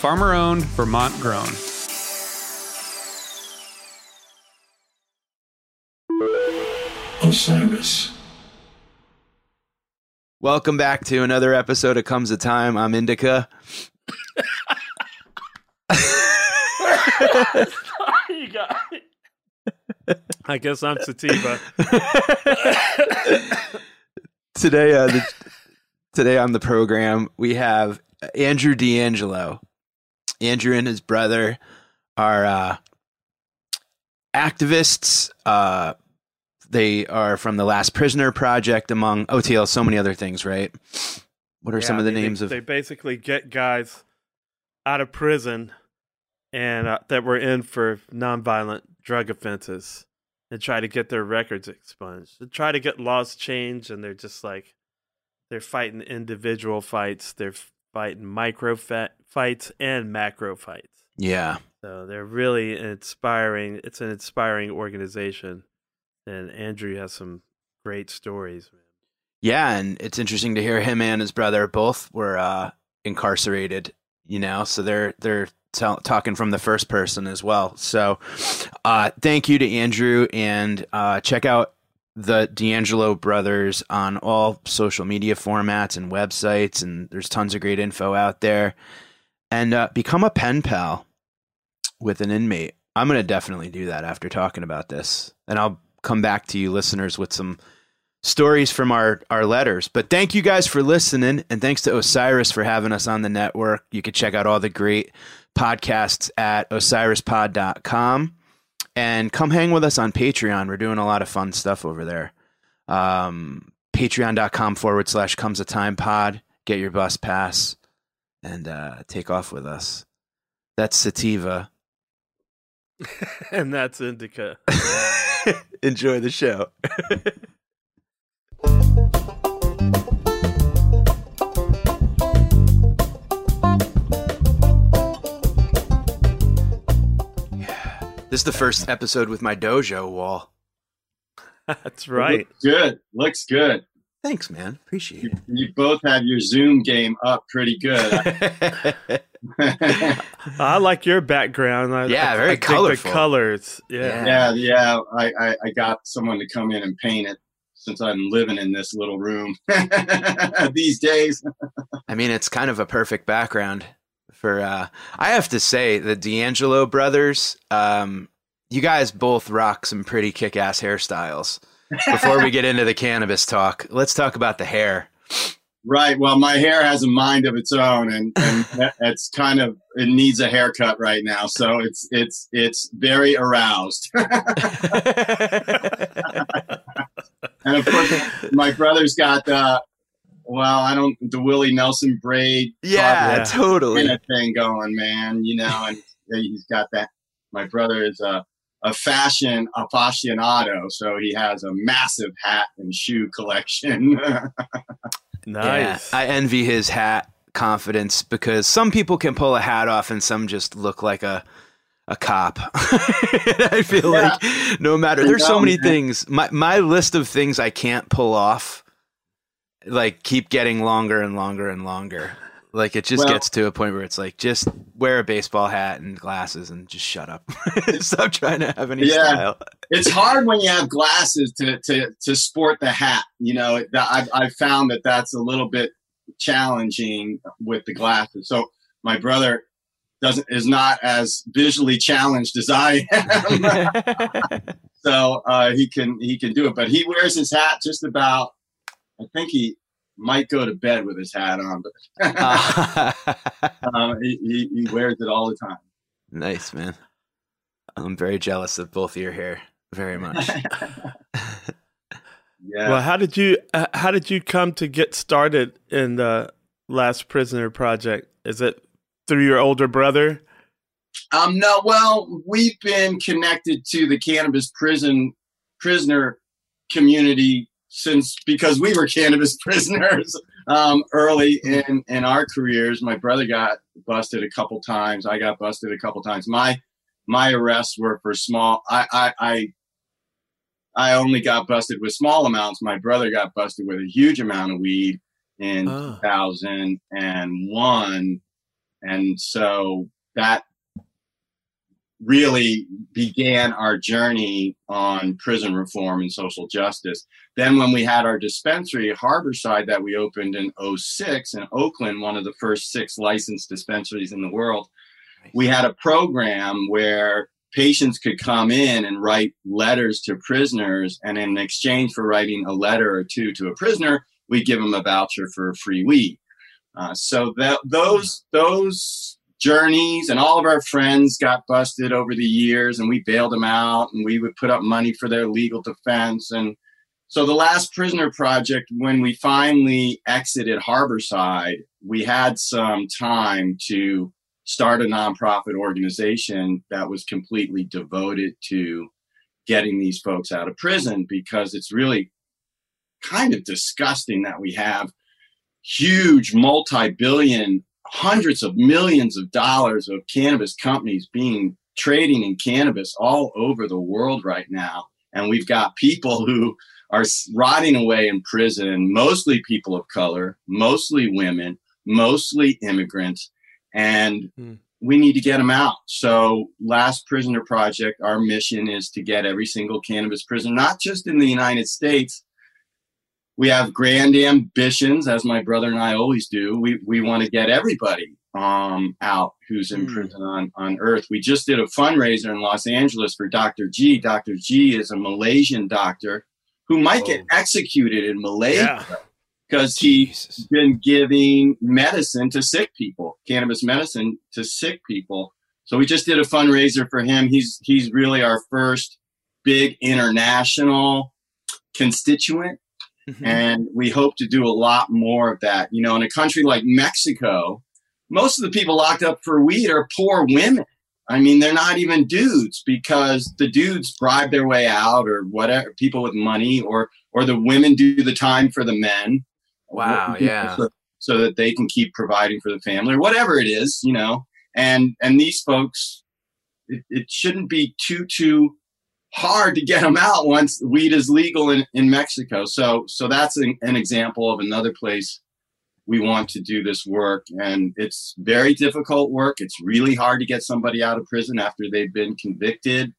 farmer owned, Vermont grown. Osiris. Welcome back to another episode of Comes a Time. I'm Indica. you got I guess I'm Sativa. today, uh, the, today on the program we have Andrew DeAngelo. Andrew and his brother are uh, activists. Uh, they are from the Last Prisoner Project, among OTL, so many other things. Right? What are Yeah, some of the I mean, names they, of? They basically get guys out of prison and uh, that were in for nonviolent drug offenses and try to get their records expunged. They try to get laws changed, and they're just like they're fighting individual fights. They're fighting micro fights and macro fights. yeah, So they're really inspiring. It's an inspiring organization, and Andrew has some great stories. Man. yeah, and it's interesting to hear him and his brother both were uh, incarcerated. You know, so they're they're tell talking from the first person as well. So, uh, thank you to Andrew, and uh, check out the DeAngelo brothers on all social media formats and websites, and there's tons of great info out there. And uh, become a pen pal with an inmate. I'm going to definitely do that after talking about this, and I'll come back to you, listeners, with some stories from our our letters. But thank you guys for listening, and thanks to Osiris for having us on the network. You can check out all the great podcasts at osirispod.com and come hang with us on Patreon. We're doing a lot of fun stuff over there. Um, Patreon.com forward slash comes a time pod. Get your bus pass and uh, take off with us. That's Sativa. and that's Indica. Enjoy the show. This is the first episode with my dojo wall. That's right. Looks good. Looks good. Thanks, man. Appreciate You, you both have your Zoom game up pretty good. I like your background. I, Yeah, I, very I colorful. The colors. Yeah. yeah, yeah. I, I, I got someone to come in and paint it since I'm living in this little room these days. I mean, it's kind of a perfect background for. Uh, I have to say, the DeAngelo brothers. Um, you guys both rock some pretty kick-ass hairstyles. Before we get into the cannabis talk, let's talk about the hair. Right. Well, my hair has a mind of its own, and, and kind of it needs a haircut right now. So it's it's it's very aroused. and of course, my brother's got the well, I don't the Willie Nelson braid. yeah, Yeah. totally. kind of thing going, man. You know, and he's got that. My brother is a a fashion aficionado, so he has a massive hat and shoe collection. Nice. Yeah, I envy his hat confidence because some people can pull a hat off and some just look like a a cop. I feel yeah. like no matter there's so many things. My my list of things I can't pull off like keep getting longer and longer and longer. Like it just well, gets to a point where it's like just wear a baseball hat and glasses and just shut up. Stop trying to have any yeah, style. it's hard when you have glasses to to to sport the hat. You know, I've I've found that that's a little bit challenging with the glasses. So my brother doesn't is not as visually challenged as I am. so uh, he can he can do it, but he wears his hat just about. I think he might go to bed with his hat on, but um, he, he, he wears it all the time. Nice man. I'm very jealous of both your hair. Very much. yeah. Well, how did you how did you come to get started in the Last Prisoner project? Is it through your older brother? Um, no. Well, we've been connected to the cannabis prison prisoner community since because we were cannabis prisoners um, early in in our careers. My brother got busted a couple times. I got busted a couple times. My my arrests were for small. I I I, I only got busted with small amounts. My brother got busted with a huge amount of weed in oh. 2001 and so that really began our journey on prison reform and social justice. Then, when we had our dispensary, Harborside, that we opened in 06 in Oakland, one of the first six licensed dispensaries in the world, we had a program where patients could come in and write letters to prisoners. And in exchange for writing a letter or two to a prisoner, we give them a voucher for free weed. Uh, so that those those journeys and all of our friends got busted over the years and we bailed them out and we would put up money for their legal defense and so the last prisoner project when we finally exited harborside we had some time to start a nonprofit organization that was completely devoted to getting these folks out of prison because it's really kind of disgusting that we have huge multi-billion hundreds of millions of dollars of cannabis companies being trading in cannabis all over the world right now. And we've got people who are rotting away in prison mostly people of color mostly women mostly immigrants and mm. we need to get them out so last prisoner project our mission is to get every single cannabis prisoner not just in the united states we have grand ambitions, as my brother and I always do. We we want to get everybody um, out who's in mm. prison on, on earth. We just did a fundraiser in Los Angeles for Dr. G. Dr. G is a Malaysian doctor who might get executed in Malaysia because yeah. he's been giving medicine to sick people, cannabis medicine to sick people. So we just did a fundraiser for him. He's he's really our first big international constituent Mm-hmm. And we hope to do a lot more of that. You know, in a country like Mexico, most of the people locked up for weed are poor women. I mean, they're not even dudes because the dudes bribe their way out or whatever, people with money, or or the women do the time for the men. Wow, yeah. So, so that they can keep providing for the family or whatever it is, you know. And and these folks, it, it shouldn't be too too hard to get them out once weed is legal in, in Mexico. So, so that's an, an, example of another place we want to do this work. And it's very difficult work. It's really hard to get somebody out of prison after they've been convicted,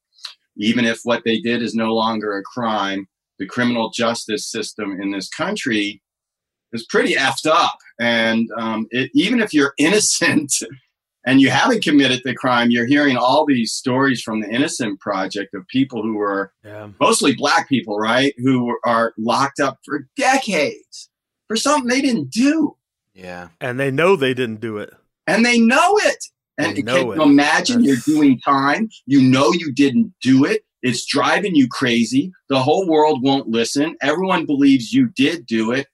even if what they did is no longer a crime. The criminal justice system in this country is pretty effed up. And um, it, even if you're innocent, and you haven't committed the crime, you're hearing all these stories from the Innocent Project of people who were yeah. mostly black people, right? Who are locked up for decades for something they didn't do. Yeah. And they know they didn't do it. And they know it. And they know can it. imagine you're doing time. You know you didn't do it. It's driving you crazy. The whole world won't listen. Everyone believes you did do it.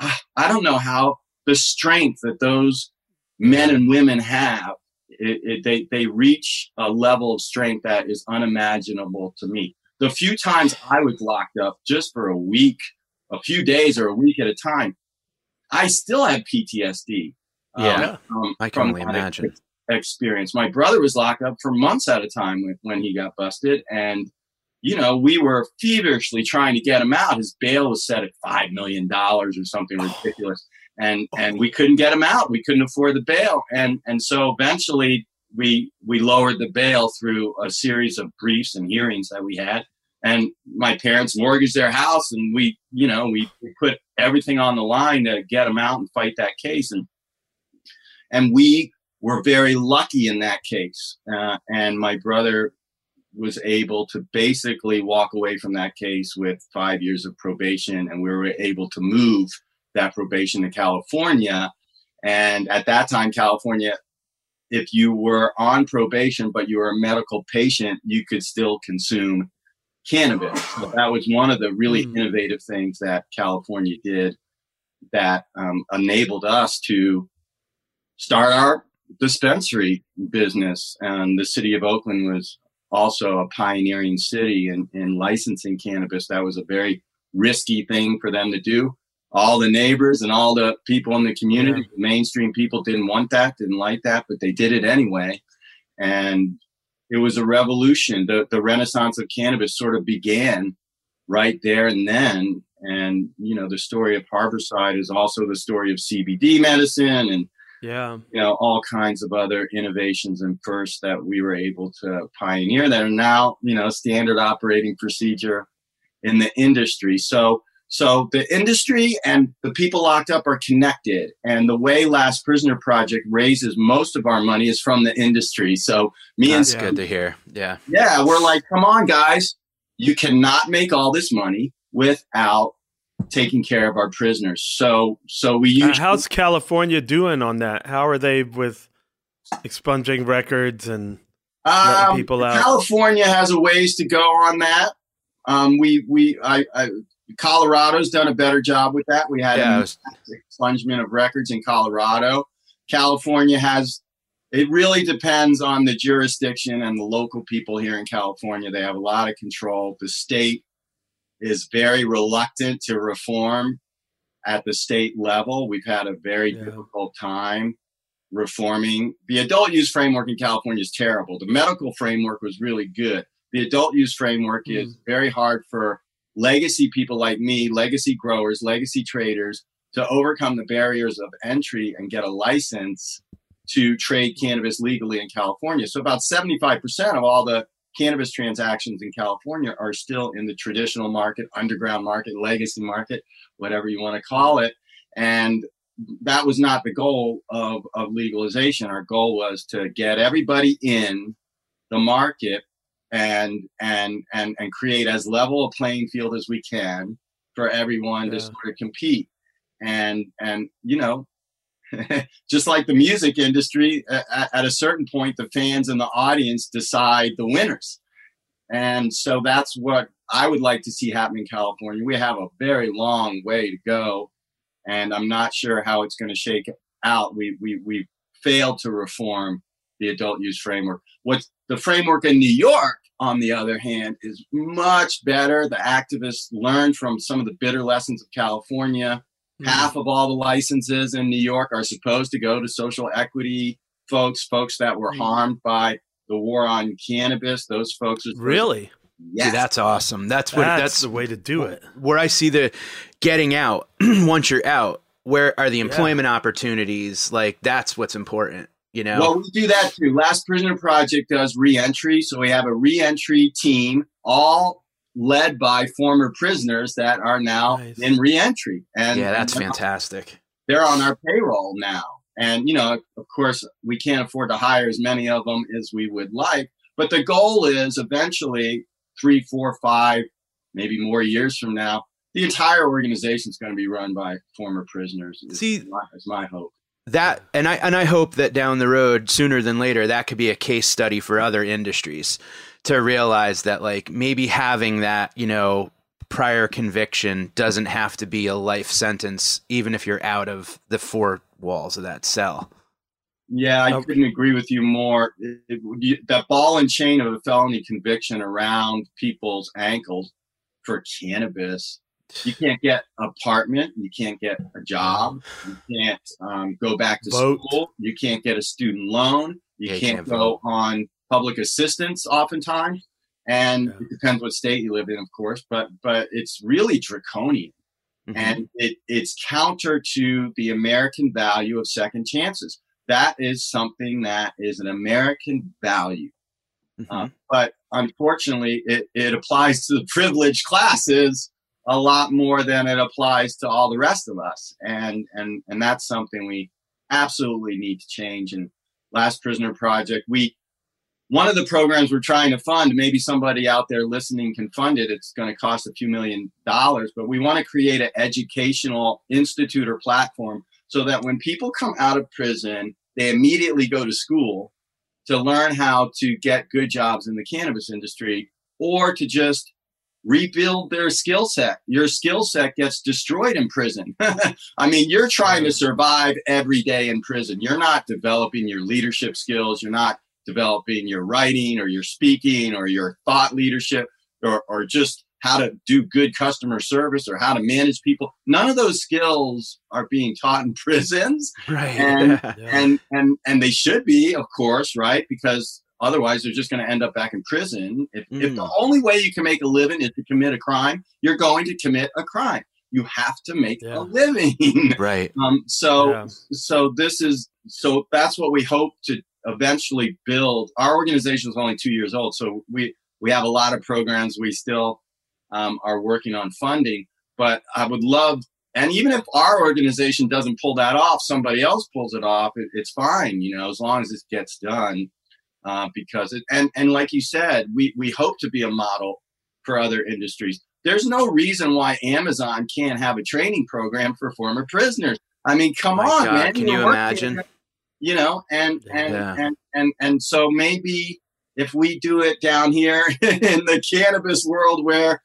Ah, I don't know how the strength that those men and women have, it, it, they, they reach a level of strength that is unimaginable to me. The few times I was locked up just for a week, a few days or a week at a time, I still have PTSD. Yeah, um, I can only imagine. experience. My brother was locked up for months at a time when, when he got busted. And, you know, we were feverishly trying to get him out. His bail was set at $5 million or something ridiculous. And, and we couldn't get him out. We couldn't afford the bail. And, and so eventually we, we lowered the bail through a series of briefs and hearings that we had. And my parents mortgaged their house and we, you know, we, put everything on the line to get them out and fight that case. And, and we were very lucky in that case. Uh, and my brother was able to basically walk away from that case with five years of probation, and we were able to move that probation to California. And at that time, California, if you were on probation but you were a medical patient, you could still consume cannabis. So that was one of the really mm. innovative things that California did that um, enabled us to start our dispensary business. And the city of Oakland was also a pioneering city in, in licensing cannabis. That was a very risky thing for them to do. All the neighbors and all the people in the community, yeah. mainstream people didn't want that, didn't like that, but they did it anyway. And it was a revolution. The, the renaissance of cannabis sort of began right there and then. And, you know, the story of Harborside is also the story of CBD medicine and yeah you know all kinds of other innovations and firsts that we were able to pioneer that are now you know standard operating procedure in the industry so so the industry and the people locked up are connected and the way last prisoner project raises most of our money is from the industry so me That's and good to hear yeah yeah we're like come on guys you cannot make all this money without taking care of our prisoners. So so we usually, uh, how's California doing on that? How are they with expunging records and letting um, people out? California has a ways to go on that. Um, we we I, I, Colorado's done a better job with that. We had yeah, was... expungement of records in Colorado. California has. It really depends on the jurisdiction and the local people here in California. They have a lot of control. The state is very reluctant to reform at the state level. We've had a very yeah. difficult time reforming. The adult use framework in California is terrible. The medical framework was really good. The adult use framework mm. is very hard for legacy people like me, legacy growers, legacy traders to overcome the barriers of entry and get a license to trade cannabis legally in California. So about 75% of all the cannabis transactions in California are still in the traditional market, underground market, legacy market, whatever you want to call it. And that was not the goal of, of legalization. Our goal was to get everybody in the market and and and and create as level a playing field as we can for everyone yeah. to sort of compete. And and you know, just like the music industry, at, at, a certain point, the fans and the audience decide the winners. And so that's what I would like to see happen in California. We have a very long way to go, and I'm not sure how it's going to shake out. We, we, we failed to reform the adult use framework. What the framework in New York, on the other hand, is much better. The activists learned from some of the bitter lessons of California Mm-hmm. Half of all the licenses in New York are supposed to go to social equity folks, folks that were mm-hmm. harmed by the war on cannabis. Those folks are really. Yeah, that's awesome. That's what that's, that's the way to do it. Where I see the getting out once you're out. Where are the employment yeah. opportunities? Like that's what's important. You know. Well, we do that too. Last Prisoner Project does reentry, so we have a reentry team, all led by former prisoners that are now nice. in reentry. And yeah, that's and fantastic. They're on our payroll now. And, you know, of course, we can't afford to hire as many of them as we would like. But the goal is eventually three, four, five, maybe more years from now, the entire organization is going to be run by former prisoners. See, is my, is my hope that and i and i hope that down the road sooner than later that could be a case study for other industries to realize that like maybe having that, you know, prior conviction doesn't have to be a life sentence, even if you're out of the four walls of that cell. Yeah, I couldn't agree with you more. It, it, that ball and chain of a felony conviction around people's ankles for cannabis You can't get an apartment. You can't get a job. You can't um, go back to Vote. school. You can't get a student loan. You Yeah, can't, can't go on public assistance oftentimes. And Yeah. it depends what state you live in, of course, but but it's really draconian Mhm. and it, it's counter to the American value of second chances. That is something that is an American value. Mhm. Uh, but unfortunately, it, it applies to the privileged classes a lot more than it applies to all the rest of us. And, and, and that's something we absolutely need to change. And Last Prisoner Project, we, one of the programs we're trying to fund, maybe somebody out there listening can fund it. It's going to cost a few million dollars, but we want to create an educational institute or platform so that when people come out of prison, they immediately go to school to learn how to get good jobs in the cannabis industry or to just rebuild their skill set. Your skill set gets destroyed in prison. I mean, you're trying to survive every day in prison. You're not developing your leadership skills. You're not developing your writing or your speaking or your thought leadership or, or just how to do good customer service or how to manage people. None of those skills are being taught in prisons Right. And- Yeah. and and and they should be of course right because otherwise they're just going to end up back in prison if, if the Mm. only way you can make a living is to commit a crime you're going to commit a crime you have to make Yeah. a living right. um so Yeah. so this is so that's what we hope to eventually build our organization is only two years old so we we have a lot of programs we still um, are working on funding but i would love and even if our organization doesn't pull that off somebody else pulls it off it, it's fine you know as long as it gets done uh, because it and and like you said we we hope to be a model for other industries there's no reason why amazon can't have a training program for former prisoners i mean come My on God, man can We're you imagine? you know and and, Yeah. and and and so maybe if we do it down here in the cannabis world where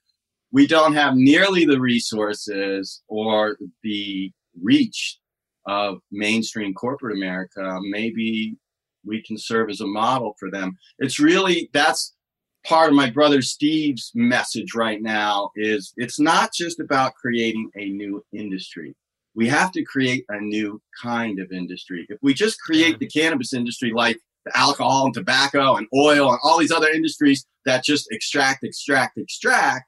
we don't have nearly the resources or the reach of mainstream corporate America, maybe we can serve as a model for them. It's really that's part of my brother Steve's message right now is it's not just about creating a new industry. We have to create a new kind of industry. If we just create the cannabis industry like the alcohol and tobacco and oil and all these other industries that just extract, extract, extract,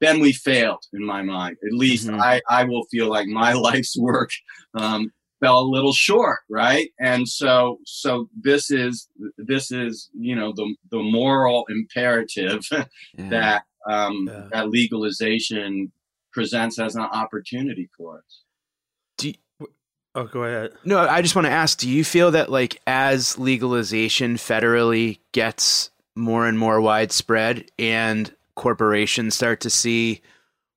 then we failed in my mind. At least Mhm. I, I will feel like my life's work um, fell a little short, right? And so so this is this is you know the the moral imperative Yeah. that um, Yeah. that legalization presents as an opportunity for us. Do you- Oh, go ahead. No, I just want to ask, do you feel that like as legalization federally gets more and more widespread and corporations start to see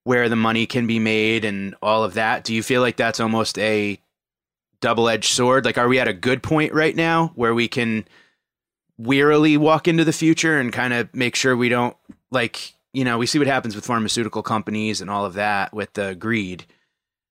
where the money can be made and all of that, do you feel like that's almost a double-edged sword? Like are we at a good point right now where we can wearily walk into the future and kind of make sure we don't like, you know, we see what happens with pharmaceutical companies and all of that with the greed.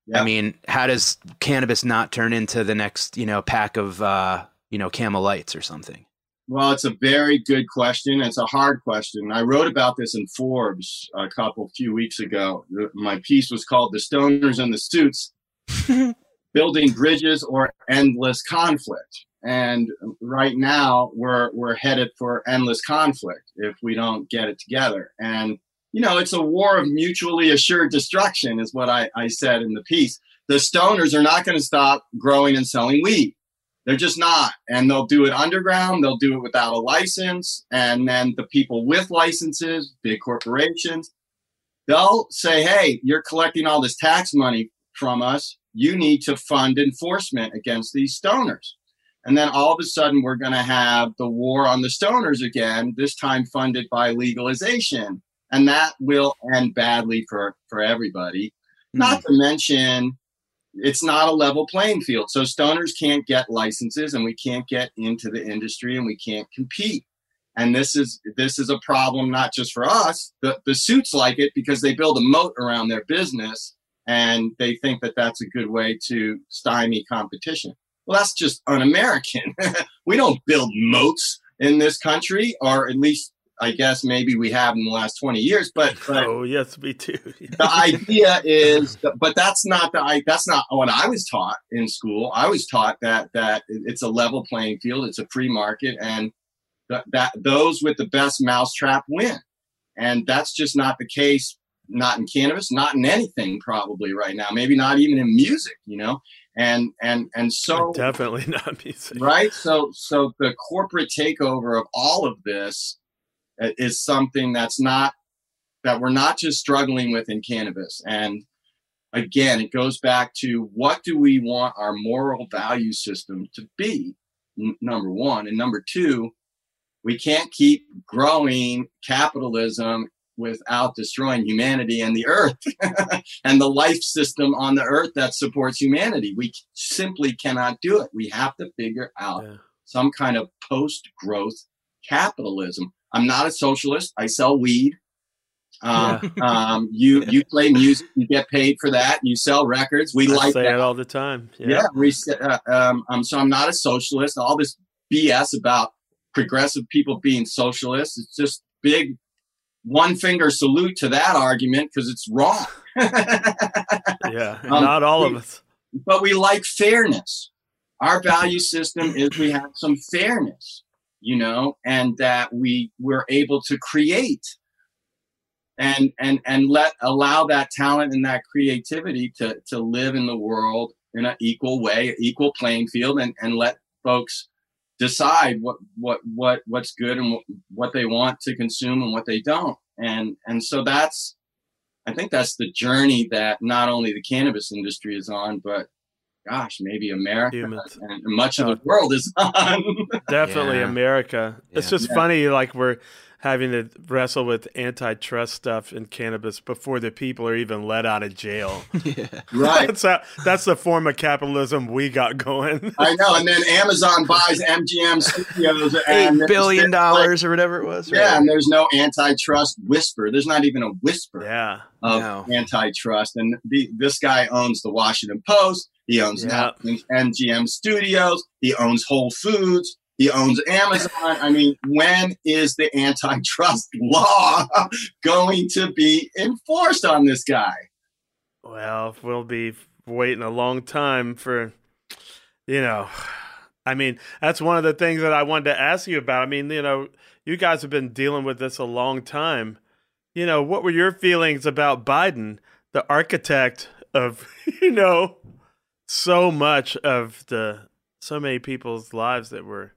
Yeah. I mean, how does cannabis not turn into the next, you know, pack of, uh, you know, Camel Lights or something? Well, it's a very good question. It's a hard question. I wrote about this in Forbes a couple few weeks ago. My piece was called "The Stoners and the Suits: Building Bridges or Endless Conflict." And right now, we're we're headed for endless conflict if we don't get it together. And you know, it's a war of mutually assured destruction, is what I, I said in the piece. The stoners are not going to stop growing and selling weed. They're just not. And they'll do it underground, they'll do it without a license. And then the people with licenses, big corporations, they'll say, hey, you're collecting all this tax money from us. You need to fund enforcement against these stoners. And then all of a sudden, we're going to have the war on the stoners again, this time funded by legalization. And that will end badly for, for everybody. Hmm. Not to mention, it's not a level playing field. So stoners can't get licenses and we can't get into the industry and we can't compete. And this is this is a problem not just for us. The the suits like it because they build a moat around their business and they think that that's a good way to stymie competition. Well, that's just un-American. we don't build moats in this country, or at least I guess maybe we have in the last 20 years, but, but oh yes, we do. the idea is, but that's not the that's not what I was taught in school. I was taught that that it's a level playing field, it's a free market, and that, that those with the best mousetrap win, and that's just not the case. Not in cannabis, not in anything probably right now. Maybe not even in music, you know. And and and so definitely not music, right? So so the corporate takeover of all of this uh, is something that's not that we're not just struggling with in cannabis and again it goes back to what do we want our moral value system to be n- number one and number two we can't keep growing capitalism without destroying humanity and the earth and the life system on the earth that supports humanity we simply cannot do it we have to figure out yeah. some kind of post growth capitalism I'm not a socialist. I sell weed. Um, yeah. um, you you play music, you get paid for that. You sell records. We I like that it all the time. Yeah, yeah uh, um, um, so I'm not a socialist. All this BS about progressive people being socialists, it's just big one finger salute to that argument because it's wrong. yeah, um, not all of us. But we like fairness. Our value system is we have some fairness you know, and that we were able to create and and and let allow that talent and that creativity to to live in the world in an equal way, equal playing field, and and let folks decide what what what what's good and what, what they want to consume and what they don't. And and so that's I think that's the journey that not only the cannabis industry is on, but gosh, maybe America Humans. and much of the uh, world is on. Definitely yeah. America. Yeah. It's just yeah. funny, like we're having to wrestle with antitrust stuff in cannabis before the people are even let out of jail. yeah. Right. that's, how, that's the form of capitalism we got going. I know. And then Amazon buys MGM Studios. Eight billion dollars like, or whatever it was. Right? Yeah. And there's no antitrust whisper. There's not even a whisper yeah. of no. antitrust. And the, this guy owns the Washington Post. He owns yep. MGM Studios. He owns Whole Foods. He owns Amazon. I mean, when is the antitrust law going to be enforced on this guy? Well, we'll be waiting a long time for, you know, I mean, that's one of the things that I wanted to ask you about. I mean, you know, you guys have been dealing with this a long time. You know, what were your feelings about Biden, the architect of, you know, so much of the so many people's lives that were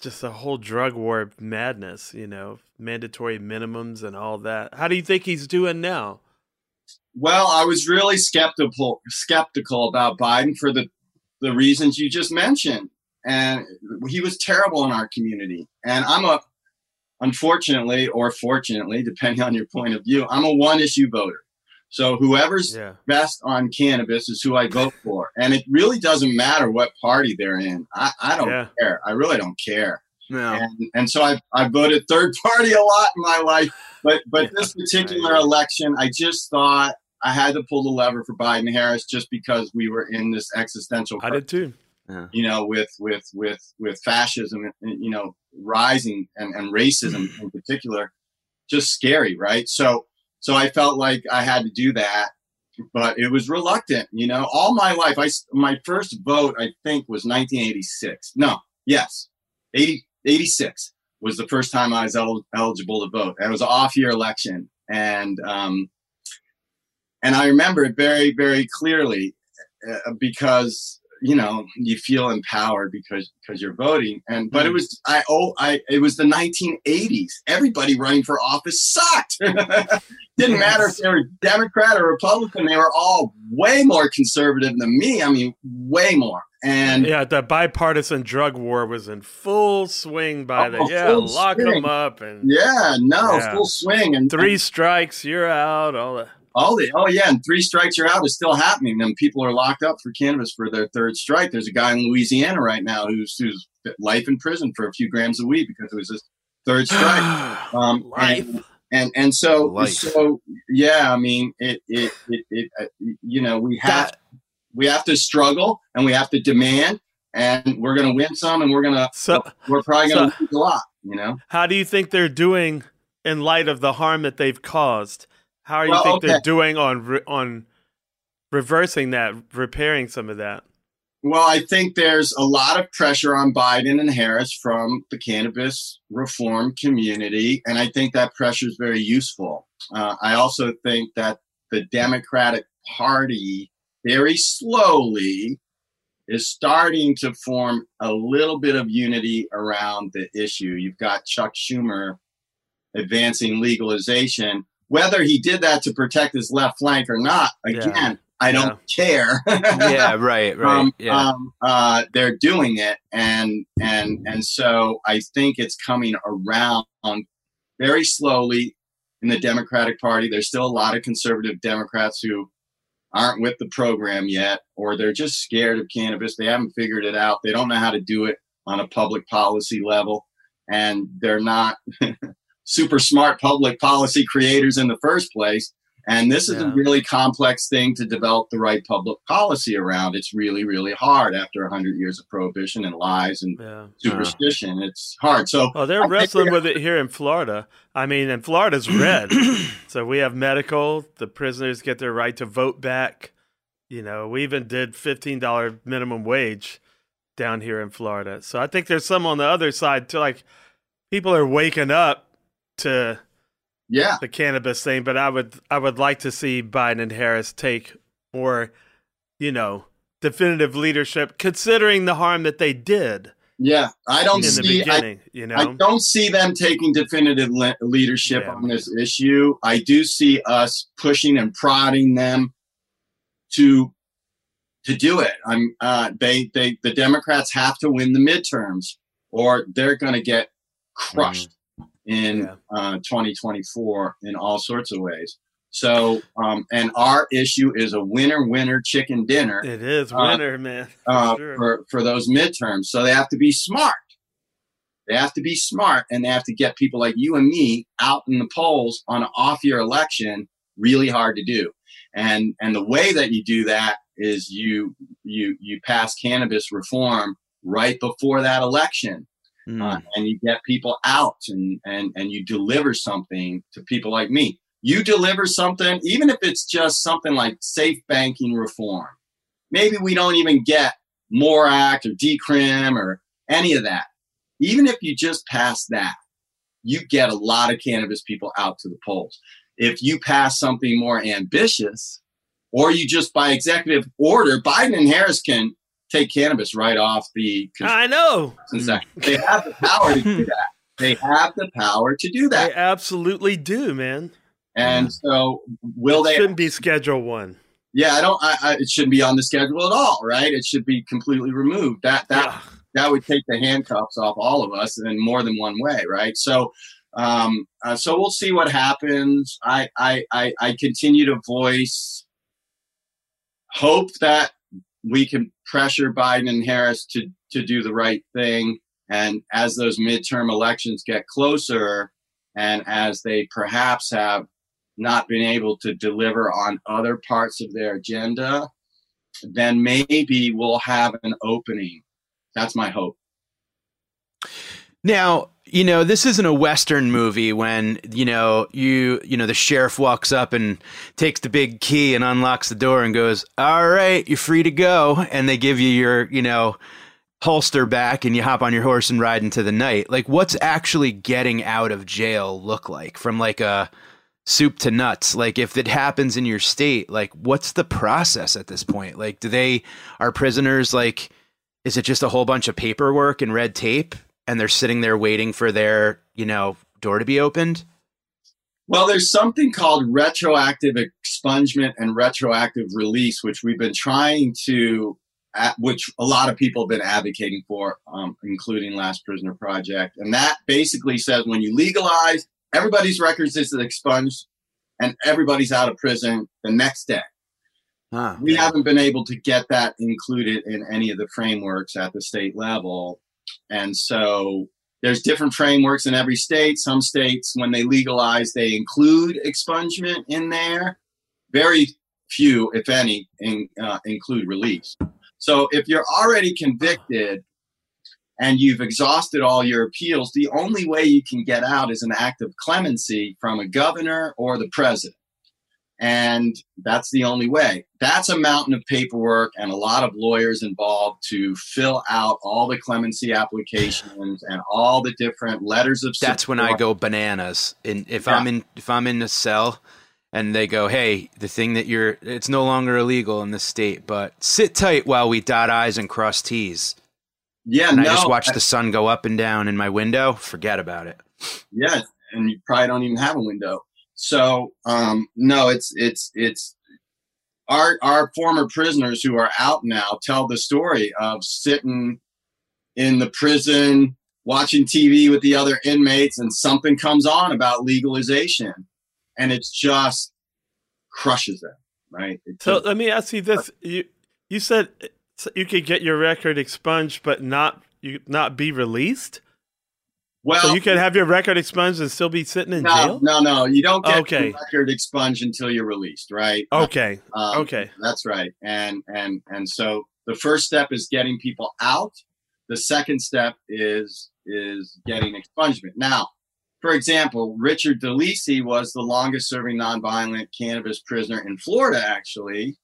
just a whole drug war madness, you know, mandatory minimums and all that. How do you think he's doing now? Well, I was really skeptical skeptical about Biden for the the reasons you just mentioned. And he was terrible in our community. And I'm a unfortunately or fortunately, depending on your point of view, I'm a one issue voter. So whoever's yeah. best on cannabis is who I vote for. And it really doesn't matter what party they're in. I, I don't yeah. care. I really don't care. No. And, and so I, I voted third party a lot in my life. But but yeah. this particular election, I just thought I had to pull the lever for Biden Harris just because we were in this existential. I did too. You know, with with with with fascism, you know, rising and, and racism in particular, just scary, right? So so I felt like I had to do that, but it was reluctant. You know, all my life, I my first vote I think was 1986. No, yes, 80, 86 was the first time I was el- eligible to vote. It was an off year election, and um, and I remember it very very clearly uh, because you know you feel empowered because because you're voting. And but it mm. was i oh i it was the 1980s everybody running for office sucked. Didn't matter if they were democrat or republican they were all way more conservative than me. I mean way more. And yeah the bipartisan drug war was in full swing by oh, the yeah lock swing. them up and yeah no yeah. full swing. And three and, strikes you're out all that all the oh yeah, and three strikes you're out is still happening. And people are locked up for cannabis for their third strike. There's a guy in Louisiana right now who's who's life in prison for a few grams of weed because it was his third strike. Um, life. And, and and so life. so yeah, I mean it it it, it uh, you know we have we have to struggle and we have to demand and we're gonna win some and we're gonna so, we're probably gonna so, lose a lot. You know. How do you think they're doing in light of the harm that they've caused? How do you Well, think okay. they're doing on re- on reversing that, repairing some of that? Well, I think there's a lot of pressure on Biden and Harris from the cannabis reform community, and I think that pressure is very useful. Uh, I also think that the Democratic Party, very slowly, is starting to form a little bit of unity around the issue. You've got Chuck Schumer advancing legalization. Whether he did that to protect his left flank or not, Yeah. again, I don't care. yeah, right, right. um, yeah. um, uh, they're doing it, and and and so I think it's coming around very slowly in the Democratic Party. There's still a lot of conservative Democrats who aren't with the program yet, or they're just scared of cannabis. They haven't figured it out. They don't know how to do it on a public policy level, and they're not super smart public policy creators in the first place. And this is a really complex thing to develop the right public policy around. It's really, really hard after 100 years of prohibition and lies and Yeah. superstition. It's hard. So, Oh, they're I wrestling they're- with it here in Florida. I mean, and Florida's red. so we have medical. The prisoners get their right to vote back. You know, we even did $15 minimum wage down here in Florida. So I think there's some on the other side too. Like people are waking up to yeah, the cannabis thing, but I would I would like to see Biden and Harris take more, you know, definitive leadership considering the harm that they did yeah. I don't see. I, you know. I don't see them taking definitive le- leadership Yeah. on this issue. I do see us pushing and prodding them to to do it. I'm uh, they they the Democrats have to win the midterms, or they're going to get crushed in Yeah. uh, 2024 in all sorts of ways. So, um, and our issue is a winner winner chicken dinner It is Uh, winter, man. for uh, sure. for, for those midterms. So they have to be smart. They have to be smart and they have to get people like you and me out in the polls on an off year election really hard to do. And and the way that you do that is you you you pass cannabis reform right before that election. Mm. Uh, and you get people out and, and and you deliver something to people like me. You deliver something, even if it's just something like safe banking reform. Maybe we don't even get More Act or Decrim or any of that. Even if you just pass that, you get a lot of cannabis people out to the polls. If you pass something more ambitious, or you just by executive order, Biden and Harris can take cannabis right off the I know. They have the power to do that. They have the power to do They that. absolutely do, man. And so, will they? Shouldn't be Schedule One. Yeah, I don't. I, I, it shouldn't be on the schedule at all, right? It should be completely removed. That that Yeah. that would take the handcuffs off all of us in more than one way, right? So, um, uh, so we'll see what happens. I, I, I, I continue to voice hope that we can pressure Biden and Harris to to do the right thing, and as those midterm elections get closer, and as they perhaps have not been able to deliver on other parts of their agenda, then maybe we'll have an opening. That's my hope. Now, you know, this isn't a Western movie when, you know, you, you know, the sheriff walks up and takes the big key and unlocks the door and goes, all right, you're free to go. And they give you your, you know, holster back and you hop on your horse and ride into the night. Like, what's actually getting out of jail look like from like a soup to nuts? Like, if it happens in your state, like, what's the process at this point? Like, do they, are prisoners like, is it just a whole bunch of paperwork and red tape? And they're sitting there waiting for their, you know, door to be opened? Well, there's something called retroactive expungement and retroactive release, which we've been trying to, which a lot of people have been advocating for, um, including Last Prisoner Project. And that basically says when you legalize, everybody's records is expunged and everybody's out of prison the next day. Huh. We haven't been able to get that included in any of the frameworks at the state level. And so there's different frameworks in every state. Some states, when they legalize, they include expungement in there. Very few, if any, in, uh, include release. So if you're already convicted and you've exhausted all your appeals, the only way you can get out is an act of clemency from a governor or the president. And that's the only way. That's a mountain of paperwork and a lot of lawyers involved to fill out all the clemency applications and all the different letters of That's when I go bananas. And if Yeah. I'm in if I'm in a cell and they go, "Hey, the thing that you're it's no longer illegal in this state, but sit tight while we dot i's and cross t's." Yeah, And no, I just watch the sun go up and down in my window. Forget about it. Yeah, and you probably don't even have a window. So um, no, it's it's it's our our former prisoners who are out now tell the story of sitting in the prison watching TV with the other inmates, and something comes on about legalization, and it's just crushes them. Right. It So let me ask you this: you you said you could get your record expunged, but not you not be released. Well, So you could have your record expunged and still be sitting in no, jail. no, no. You don't get Okay. your record expunged until you're released, right? Okay, Um, okay. That's right. And and and so the first step is getting people out. The second step is is getting expungement. Now, for example, Richard DeLisi was the longest serving nonviolent cannabis prisoner in Florida, actually,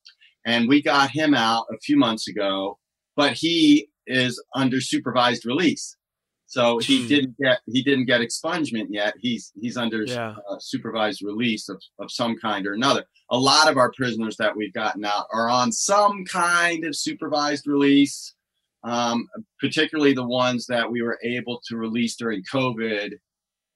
and we got him out a few months ago. But he is under supervised release, so he Hmm. didn't get he didn't get expungement yet. He's he's under Yeah. uh, supervised release of, of some kind or another. A lot of our prisoners that we've gotten out are on some kind of supervised release, um, particularly the ones that we were able to release during COVID.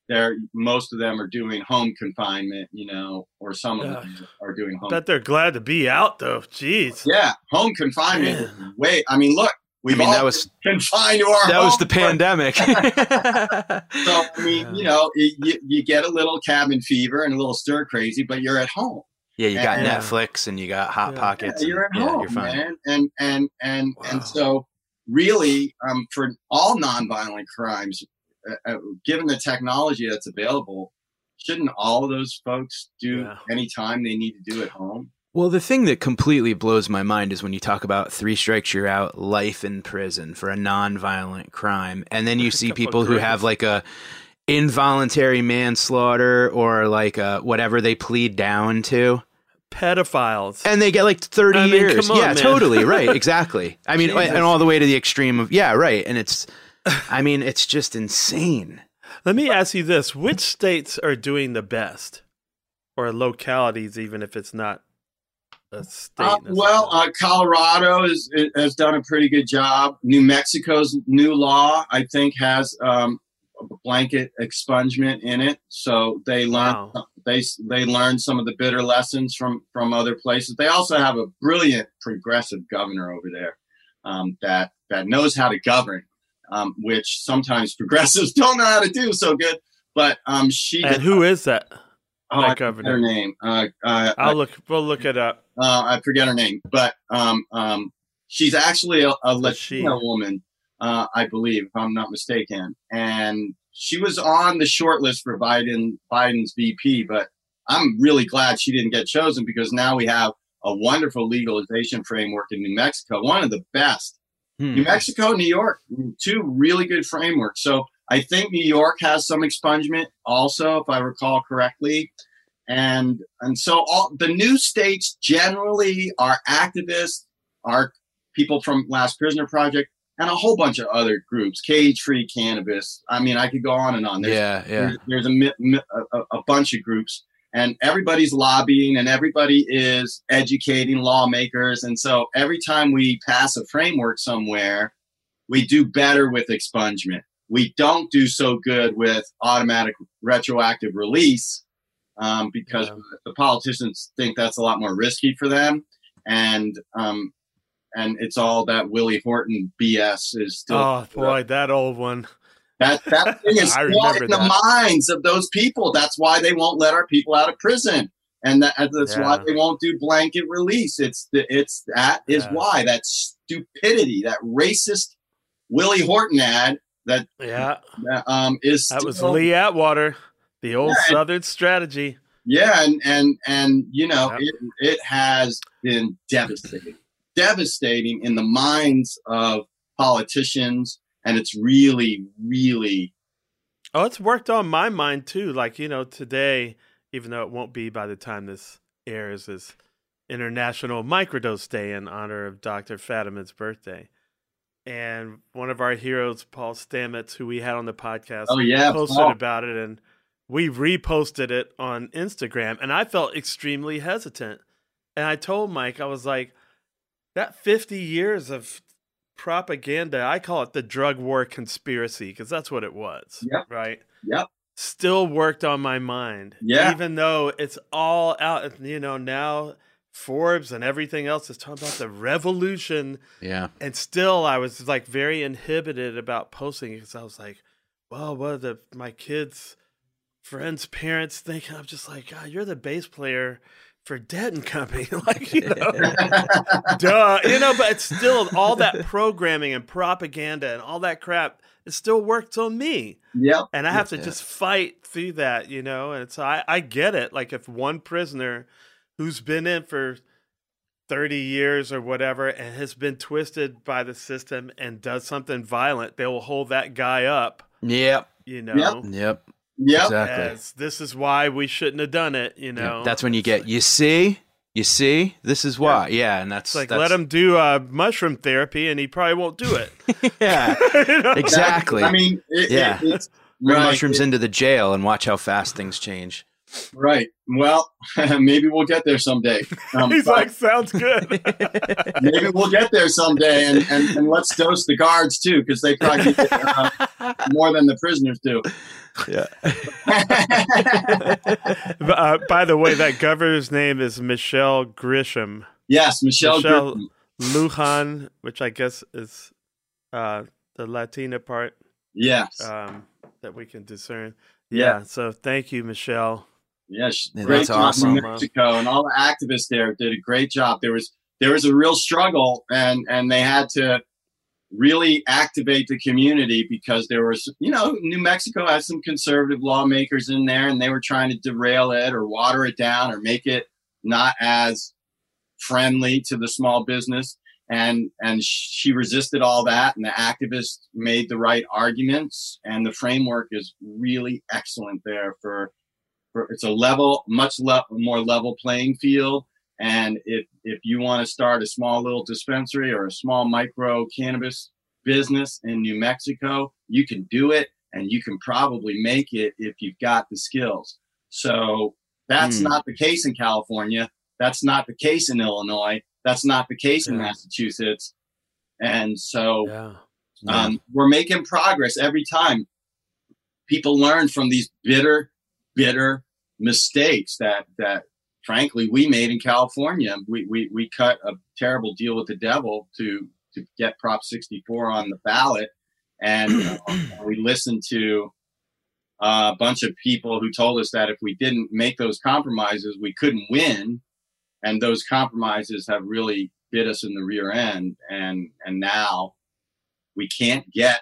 They're, most of them are doing home confinement, you know, or some of them are doing home. Bet they're glad to be out though. Jeez. yeah, home confinement. Wait, I mean, look, I we've mean, that was confined to our that was the for- pandemic. So I mean, you know, it, you, you get a little cabin fever and a little stir crazy, but you're at home. yeah, you got Yeah. Netflix and you got Hot Yeah. Pockets. Yeah, you're at and, yeah, home, you're fine. man. And and and Wow. and so really, um, for all nonviolent crimes, uh, uh, given the technology that's available, shouldn't all of those folks do Yeah. any time they need to do at home? Well, the thing that completely blows my mind is when you talk about three strikes you're out, life in prison for a non-violent crime, and then you see people who have like a involuntary manslaughter or like a, whatever they plead down to, Pedophiles. and they get like thirty I mean, years. on, yeah, man. totally right, exactly. I mean, Jesus. and all the way to the extreme of yeah, right. And it's, I mean, it's just insane. Let me ask you this: Which states are doing the best, or localities, even if it's not state? Uh, well, uh, Colorado is, has done a pretty good job. New Mexico's new law, I think, has um, a blanket expungement in it. So they learned Wow. they they learned some of the bitter lessons from from other places. They also have a brilliant progressive governor over there um, that that knows how to govern, um, which sometimes progressives don't know how to do so good. But um, she and who is that? Oh, I governor? her name. Uh, uh, I'll look. We'll look it up. uh, I forget her name, but um, um, she's actually a, a Who's she? Latina woman, uh, I believe, if I'm not mistaken. And she was on the short list for Biden Biden's VP, but I'm really glad she didn't get chosen because now we have a wonderful legalization framework in New Mexico, one of the best. Hmm. New Mexico, New York, two really good frameworks. So I think New York has some expungement also, if I recall correctly. And and so all the new states generally are activists, are people from Last Prisoner Project, and a whole bunch of other groups, cage free cannabis. I mean, I could go on and on. There's, Yeah, yeah. there's, there's a, mi- mi- a, a- a bunch of groups and everybody's lobbying and everybody is educating lawmakers and so every time we pass a framework somewhere we do better with expungement we don't do so good with automatic retroactive release um, because Yeah. the politicians think that's a lot more risky for them and um, and it's all that Willie Horton BS is still Oh boy, that old one. that that thing is I still remember in the minds of those people. That's why they won't let our people out of prison, and that, that's why they won't do blanket release. It's the, it's that is Yeah. why that stupidity, that racist Willie Horton ad that, Yeah, that um is that was Lee Atwater, the old Yeah. Southern strategy. Yeah, and and and you know Yep. it it has been devastating, devastating in the minds of politicians and it's really, really. Oh, it's worked on my mind too. Like you know, today, even though it won't be by the time this airs, is International Microdose Day in honor of Dr. Fadiman's birthday. And one of our heroes, Paul Stamets, who we had on the podcast, oh yeah, posted Paul. about it, and we reposted it on Instagram. And I felt extremely hesitant. And I told Mike, I was like, that 50 years of propaganda, I call it the drug war conspiracy because that's what it was. Yep. Right. Yep. Still worked on my mind. Yeah. Even though it's all out, you know, now Forbes and everything else is talking about the revolution. Yeah. And still, I was like very inhibited about posting because I was like, well, what are the, my kids' friends' parents thinking? I'm just like, God, you're the bass player for Dead and Company. like, you know, duh. You know, but it's still all that programming and propaganda and all that crap. It still works on me. Yep. And I have to Yeah. just fight through that, you know? And so I, I get it. Like, if one prisoner who's been in for 30 years or whatever and has been twisted by the system and does something violent, they will hold that guy up, Yep. you know? Yep. Yep. Yep. Exactly. As this is why we shouldn't have done it, you Yep. know? That's when you get, you see, you see, this is why. Yeah. and that's It's like that's, let him do uh, mushroom therapy, and he probably won't do it. Yeah. You know? Exactly. I mean, it, Yeah. it, it's Bring right, mushrooms it- into the jail and watch how fast things change. Right. Well, maybe we'll get there someday. Um, He's like, sounds good. maybe we'll get there someday, and, and, and let's dose the guards too, because they probably get, uh, more than the prisoners do. Yeah. uh, by the way, that governor's name is Michelle Grisham. yes, Michelle. Michelle Griffin. Lujan, which I guess is uh, the Latina part Yes. um, that we can discern. Yeah. Yeah. So thank you, Michelle. Yes, Yeah, great that's job awesome. in Mexico, and all the activists there did a great job. There was there was a real struggle, and and they had to really activate the community because there was you know New Mexico has some conservative lawmakers in there, and they were trying to derail it or water it down or make it not as friendly to the small business. And and she resisted all that, and the activists made the right arguments, and the framework is really excellent there for it's a level, much le- more level playing field. And if if you want to start a small little dispensary or a small micro cannabis business in New Mexico, you can do it, and you can probably make it if you've got the skills. So that's Hmm. not the case in California. That's not the case in Illinois. That's not the case in Massachusetts. And so Yeah. um, we're making progress every time. People learn from these bitter, bitter mistakes that that frankly we made in California. We we, we cut a terrible deal with the devil to to get Prop 64 on the ballot, and uh, we listened to a bunch of people who told us that if we didn't make those compromises, we couldn't win, and those compromises have really bit us in the rear end, and and now we can't get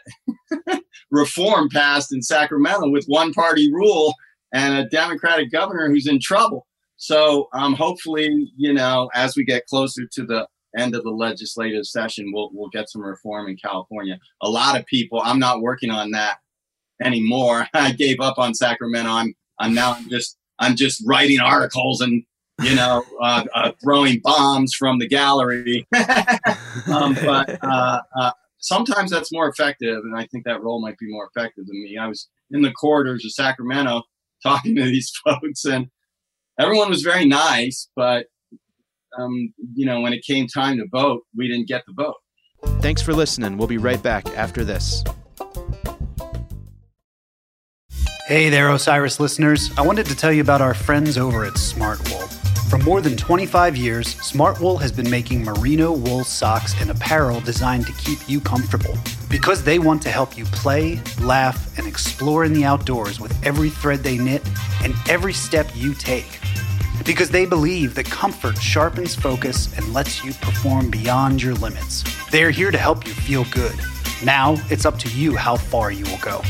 reform passed in Sacramento with one party rule and a Democratic governor who's in trouble. So um, hopefully, you know, as we get closer to the end of the legislative session, we'll we'll get some reform in California. A lot of people, I'm not working on that anymore. I gave up on Sacramento. I'm I'm now just I'm just writing articles and you know uh, uh, throwing bombs from the gallery. um, but uh, uh, sometimes that's more effective, and I think that role might be more effective than me. I was in the corridors of Sacramento talking to these folks, and everyone was very nice, but um, you know, when it came time to vote, we didn't get the vote. Thanks for listening. We'll be right back after this. Hey there, Osiris listeners. I wanted to tell you about our friends over at Smartwool. For more than 25 years, Smartwool has been making merino wool socks and apparel designed to keep you comfortable. Because they want to help you play, laugh, and explore in the outdoors with every thread they knit and every step you take. Because they believe that comfort sharpens focus and lets you perform beyond your limits. They are here to help you feel good. Now it's up to you how far you will go.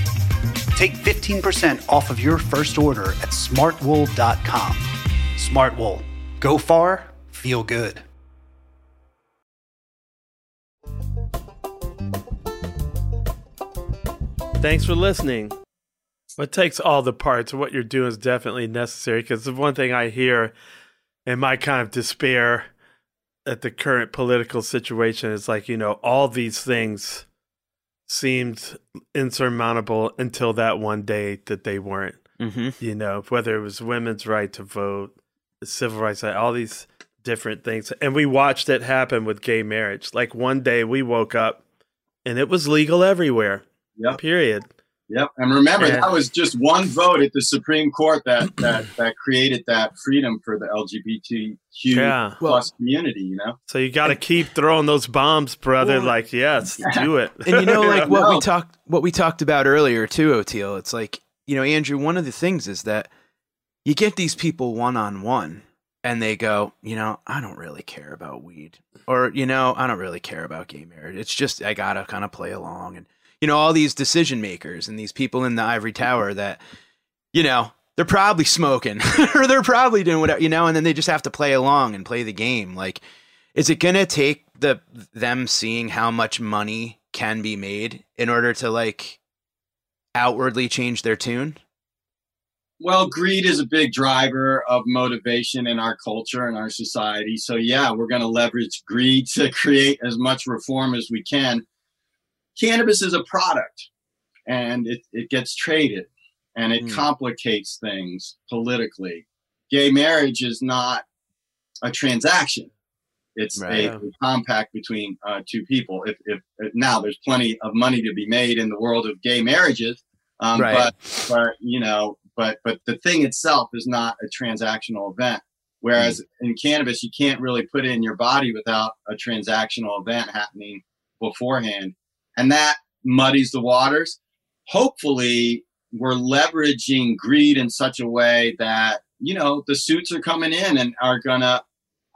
Take 15% off of your first order at smartwool.com. Smartwool. Go far, feel good. Thanks for listening. It takes all the parts. What you're doing is definitely necessary because the one thing I hear in my kind of despair at the current political situation is like, you know, all these things seemed insurmountable until that one day that they weren't. Mm-hmm. You know, whether it was women's right to vote, the civil rights, all these different things. And we watched it happen with gay marriage. Like one day we woke up and it was legal everywhere. Yep. Period. Yep. And remember, Yeah. that was just one vote at the Supreme Court that that that created that freedom for the LGBTQ Yeah. plus community. You know. So you got to keep throwing those bombs, brother. Well- like, yes, do it. and you know like what we talked what we talked about earlier too Oteil it's like you know Andrew one of the things is that you get these people one on one and they go you know I don't really care about weed. Or you know I don't really care about gay marriage. It's just I got to kind of play along. And you know all these decision makers and these people in the ivory tower that you know they're probably smoking or they're probably doing whatever you know and then they just have to play along and play the game. Like is it going to take the them seeing how much money can be made in order to like outwardly change their tune Well, greed is a big driver of motivation in our culture and our society. So, yeah, we're going to leverage greed to create as much reform as we can. Cannabis is a product and it, it gets traded and it Mm. complicates things politically. Gay marriage is not a transaction. It's Right. a, a compact between uh, two people. If, if, if now there's plenty of money to be made in the world of gay marriages, um, Right. but but you know, but but the thing itself is not a transactional event. Whereas mm. in cannabis, you can't really put it in your body without a transactional event happening beforehand, and that muddies the waters. Hopefully, we're leveraging greed in such a way that you know the suits are coming in and are gonna.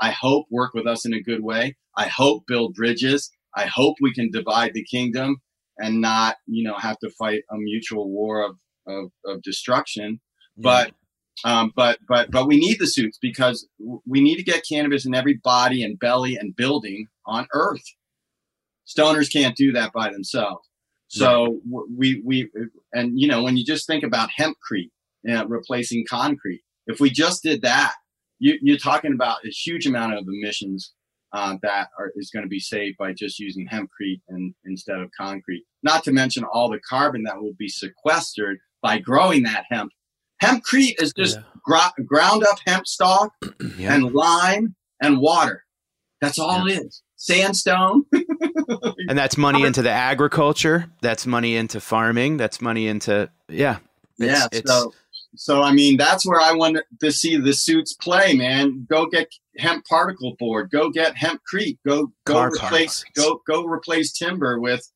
I hope work with us in a good way. I hope build bridges. I hope we can divide the kingdom and not, you know, have to fight a mutual war of, of, of destruction. But, um, but, but, but we need the suits because we need to get cannabis in every body and belly and building on earth. Stoners can't do that by themselves. So w we, we, and you know, when you just think about hempcrete uh, replacing concrete, if we just did that, you, you're talking about a huge amount of emissions uh, that are, is going to be saved by just using hempcrete and, instead of concrete. Not to mention all the carbon that will be sequestered by growing that hemp. Hempcrete is just Yeah. gro- ground up hemp stalk yeah. and lime and water. That's all it is. Sandstone. and that's money into the agriculture that's money into farming that's money into yeah It's- yeah. it's- so, so I mean, that's where I want to see the suits play, man. Go get hemp particle board. Go get hempcrete. Go go replace parts. go go replace timber with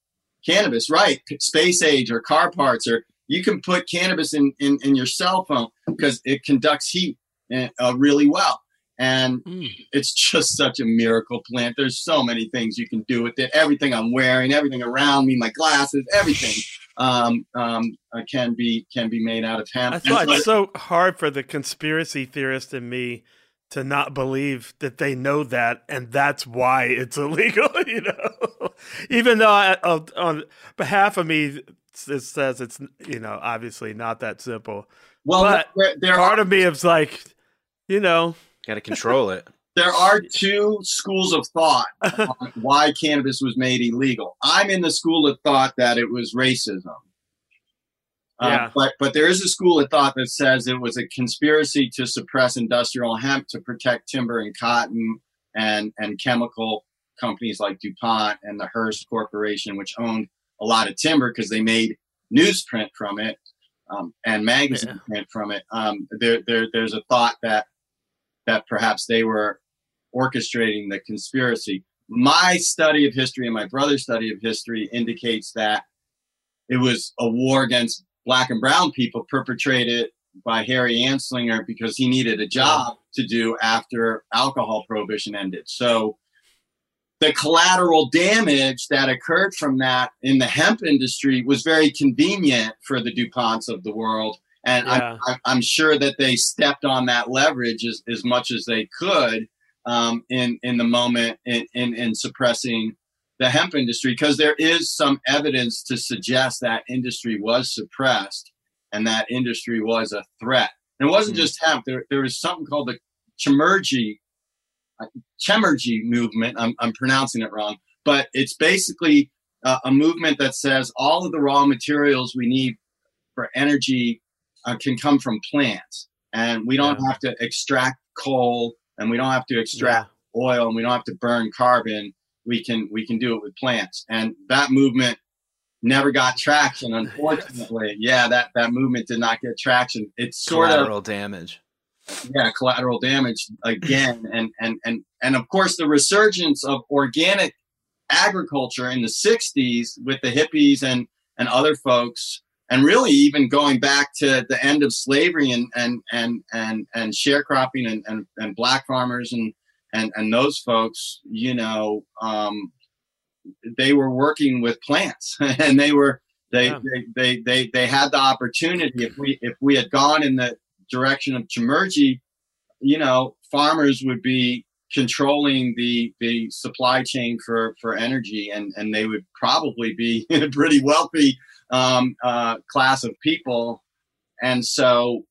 cannabis. Right, space age or car parts, or you can put cannabis in in, in your cell phone because it conducts heat uh, uh, really well. And Mm. it's just such a miracle plant. There's so many things you can do with it. Everything I'm wearing, everything around me, my glasses, everything um, um, uh, can be can be made out of hemp. That's why it's so hard for the conspiracy theorist in me to not believe that they know that, and that's why it's illegal. You know, even though I, on- on behalf of me, it says it's you know obviously not that simple. well, but there, there Part are of me is like, you know, got to control it there are two schools of thought on why cannabis was made illegal. I'm in the school of thought that it was racism. Uh, but but there is a school of thought that says it was a conspiracy to suppress industrial hemp to protect timber and cotton and and chemical companies like DuPont and the Hearst Corporation, which owned a lot of timber because they made newsprint from it um, and magazine print from it. Um, there, there there's a thought that that perhaps they were orchestrating the conspiracy. My study of history and my brother's study of history indicates that it was a war against black and brown people perpetrated by Harry Anslinger because he needed a job to do after alcohol prohibition ended. So the collateral damage that occurred from that in the hemp industry was very convenient for the DuPonts of the world. And Yeah. I'm, I'm, I'm sure that they stepped on that leverage as, as much as they could um, in, in, the moment in suppressing um, industrial hemp. The hemp industry because there is some evidence to suggest that industry was suppressed and that industry was a threat. And it wasn't mm. just hemp. There, there was something called the Chemurgy, uh, Chemurgy movement. I'm, I'm pronouncing it wrong, but it's basically uh, a movement that says all of the raw materials we need for energy uh, can come from plants, and we don't yeah. have to extract coal, and we don't have to extract yeah. oil, and we don't have to burn carbon. We can we can do it with plants, and that movement never got traction. Unfortunately, yeah, that that movement did not get traction. It's sort collateral of collateral damage. Yeah, collateral damage again, and and and and of course the resurgence of organic agriculture in the '60s with the hippies and and other folks, and really even going back to the end of slavery and and and and and sharecropping and and, and black farmers and and and those folks, you know, um, they were working with plants and they were they, yeah. they, they they they had the opportunity if we if we had gone in the direction of Chemurgy, you know, farmers would be controlling the the supply chain for for energy and and they would probably be a pretty wealthy um, uh, class of people and so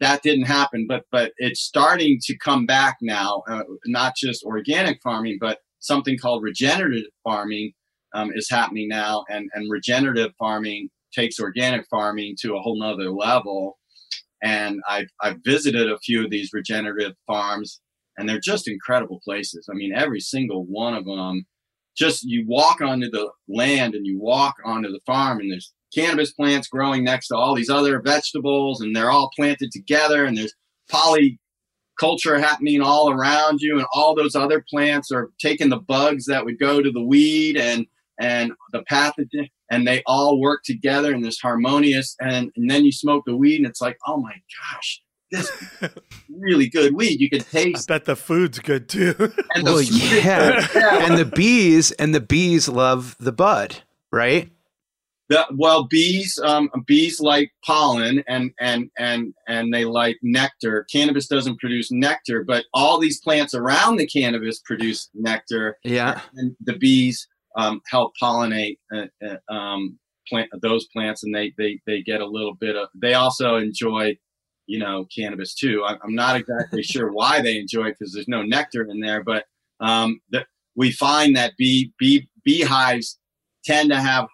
that didn't happen but but it's starting to come back now uh, not just organic farming but something called regenerative farming um, is happening now, and, and regenerative farming takes organic farming to a whole nother level. And I've, I've visited a few of these regenerative farms, and they're just incredible places. I mean, every single one of them, just you walk onto the land and you walk onto the farm, and there's cannabis plants growing next to all these other vegetables, and they're all planted together, and there's polyculture happening all around you and all those other plants are taking the bugs that would go to the weed and and the pathogen and they all work together in this harmonious and, and then you smoke the weed and it's like oh my gosh this really good weed. You can taste I bet the food's good too. And well yeah. yeah. And the bees and the bees love the bud right the, well, bees um, bees like pollen and and and and they like nectar. Cannabis doesn't produce nectar, but all these plants around the cannabis produce nectar. Yeah, and the bees um, help pollinate uh, uh, um, plant those plants, and they they they get a little bit of. They also enjoy, you know, cannabis too. I, am not exactly sure why they enjoy it because there's no nectar in there, but um, the, we find that bee bee beehives tend to have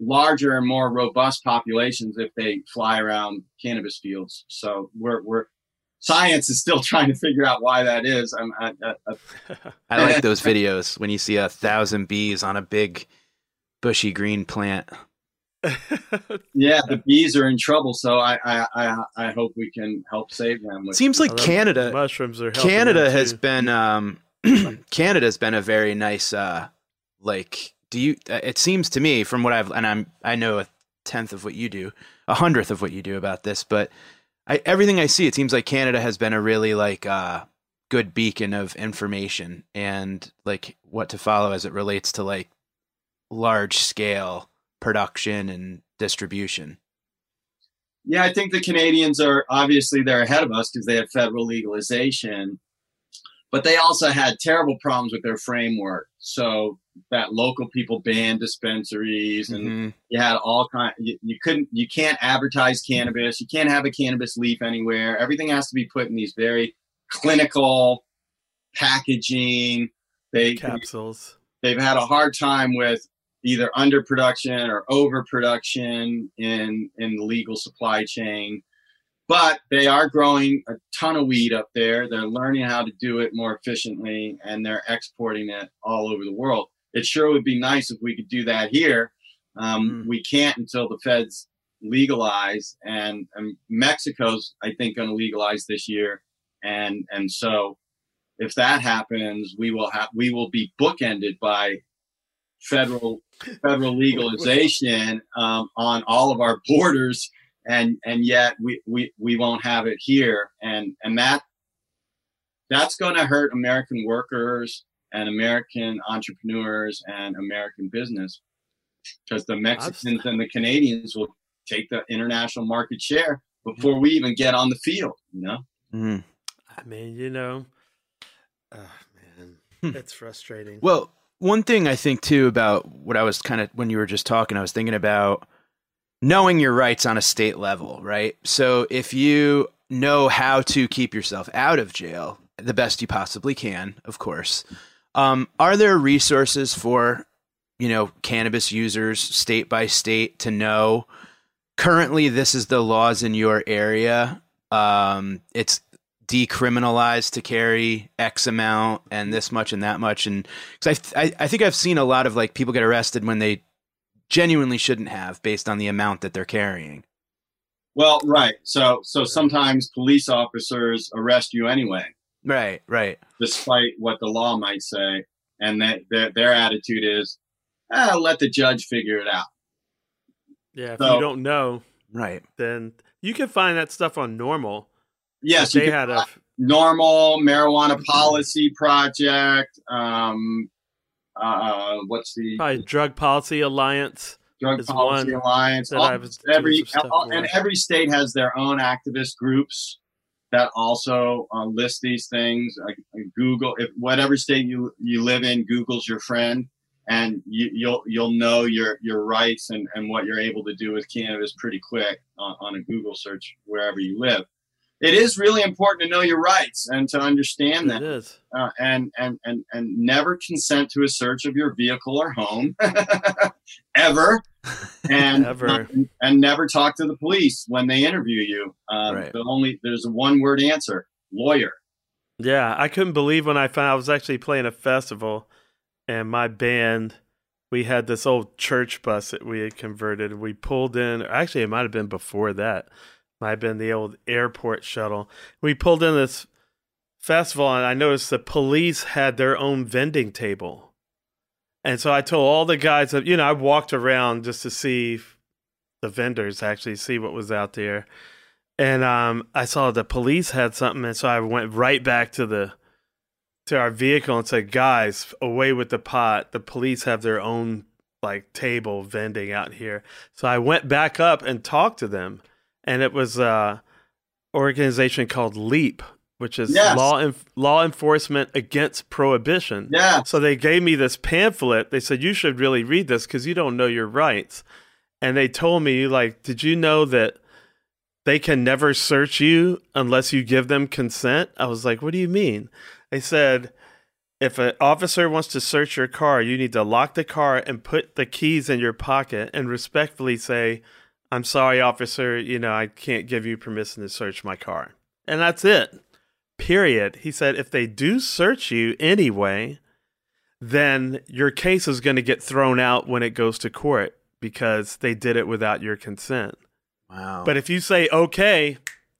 larger and more robust populations if they fly around cannabis fields. So we're we're science is still trying to figure out why that is. I'm, I, I, I like those videos when you see a thousand bees on a big bushy green plant. yeah, the bees are in trouble, so I I, I, I hope we can help save them. With Seems like Canada mushrooms are Canada has been um Canada's been a very nice uh like do you uh, it seems to me from what i've and i'm i know a tenth of what you do a hundredth of what you do about this but I, everything i see it seems like canada has been a really like uh good beacon of information and like what to follow as it relates to like large scale production and distribution yeah i think the canadians are obviously they're ahead of us because they had federal legalization but they also had terrible problems with their framework. So that local people banned dispensaries, and mm-hmm. you had all kind. You, you, couldn't, you can't advertise cannabis. You can't have a cannabis leaf anywhere. Everything has to be put in these very clinical packaging. They capsules. They, they've had a hard time with either underproduction or overproduction in in the legal supply chain but they are growing a ton of weed up there. They're learning how to do it more efficiently and they're exporting it all over the world. It sure would be nice if we could do that here. Um, mm. We can't until the feds legalize, and, and Mexico's, I think, going to legalize this year. And and so, if that happens, we will have we will be bookended by federal federal legalization um, on all of our borders and and yet we we, we won't have it here and and that that's going to hurt american workers and american entrepreneurs and american business because the mexicans and the canadians will take the international market share before we even get on the field you know mm. i mean you know oh man hmm. it's frustrating well one thing I think too about what I was kind of when you were just talking, I was thinking about knowing your rights on a state level, right? So if you know how to keep yourself out of jail the best you possibly can, of course, um, are there resources for you know cannabis users state by state to know currently this is the laws in your area? Um, it's decriminalized to carry X amount and this much and that much, and because I, I I think I've seen a lot of like people get arrested when they genuinely shouldn't have based on the amount that they're carrying. Well, right. So so sometimes police officers arrest you anyway, Right, right. despite what the law might say, and that their, their attitude is, ah, let the judge figure it out. Yeah, if So- you don't know, Right. then you can find that stuff on NORML. Yes, they can had a NORML marijuana policy project. Um, uh, what's the probably drug policy alliance. Drug Policy Alliance? All- every doing some stuff all- and every state has their own activist groups that also uh, list these things. Uh, Google, if whatever state you you live in, Google's your friend, and you, you'll you'll know your your rights and and what you're able to do with cannabis pretty quick on, on a Google search wherever you live. It is really important to know your rights and to understand that, uh, and and and and never consent to a search of your vehicle or home ever and Ever. and never talk to the police when they interview you um, Right. the only there's a one word answer lawyer Yeah, I couldn't believe when I found I was actually playing a festival, and my band, we had this old church bus that we had converted. We pulled in. Actually, it might have been before that. Might have been the old airport shuttle. We pulled in this festival, and I noticed the police had their own vending table. And so I told all the guys that you know I walked around just to see the vendors actually see what was out there and um, I saw the police had something, and so I went right back to the to our vehicle and said, "Guys, away with the pot! The police have their own like table vending out here." So I went back up and talked to them, and it was a organization called Leap, which is Yes. law en- law enforcement against prohibition. yeah So they gave me this pamphlet. They said, You should really read this because you don't know your rights. And they told me, like, did you know that they can never search you unless you give them consent? I was like, What do you mean? They said, if an officer wants to search your car, you need to lock the car and put the keys in your pocket and respectfully say, I'm sorry, officer, you know, I can't give you permission to search my car. And that's it. Period. He said, if they do search you anyway, then your case is going to get thrown out when it goes to court because they did it without your consent. Wow. But if you say, okay,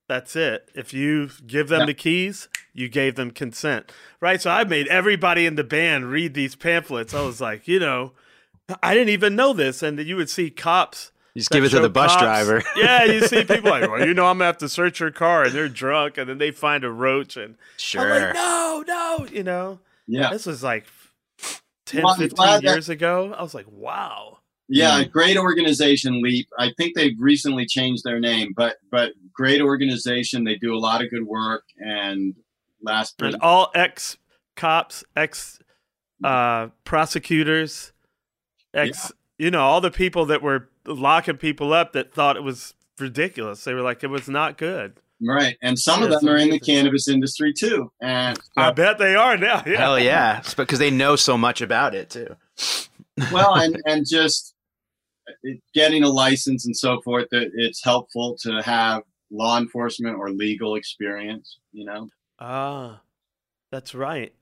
that's it. If you give them Yeah. the keys, you gave them consent. Right? So I made everybody in the band read these pamphlets. I was like, you know, I didn't even know this. And you would see cops. You just give it to the bus cops- driver. yeah, you see people like, well, you know, I'm gonna have to search your car, and they're drunk, and then they find a roach, and sure. I'm like, no, no, you know, yeah this was like 10, Well, 15 glad that- years ago. I was like, wow, yeah Hmm. great organization leap i think they've recently changed their name but but great organization they do a lot of good work and last and all ex cops, ex uh, prosecutors, ex, you know, all the people that were locking people up that thought it was ridiculous. They were like, it was not good. right and some of them are in the cannabis industry too and I bet they are now. Yeah. Hell yeah. Because they know so much about it too. well and and just getting a license and so forth that it's helpful to have law enforcement or legal experience you know Ah, that's right.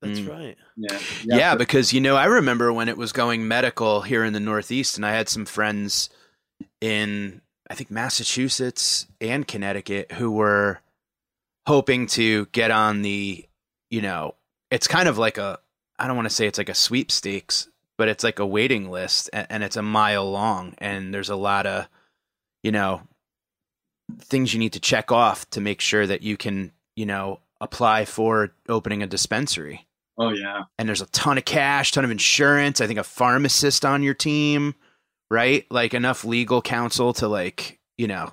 That's Mm. right. yeah Yeah, because you know, I remember when it was going medical here in the Northeast, and I had some friends in I think Massachusetts and Connecticut who were hoping to get on the, you know, it's kind of like a I don't want to say it's like a sweepstakes, but it's like a waiting list and, and it's a mile long and there's a lot of, you know, things you need to check off to make sure that you can, you know, apply for opening a dispensary oh yeah and there's a ton of cash, ton of insurance. I think a pharmacist on your team, right? Like enough legal counsel to like, you know,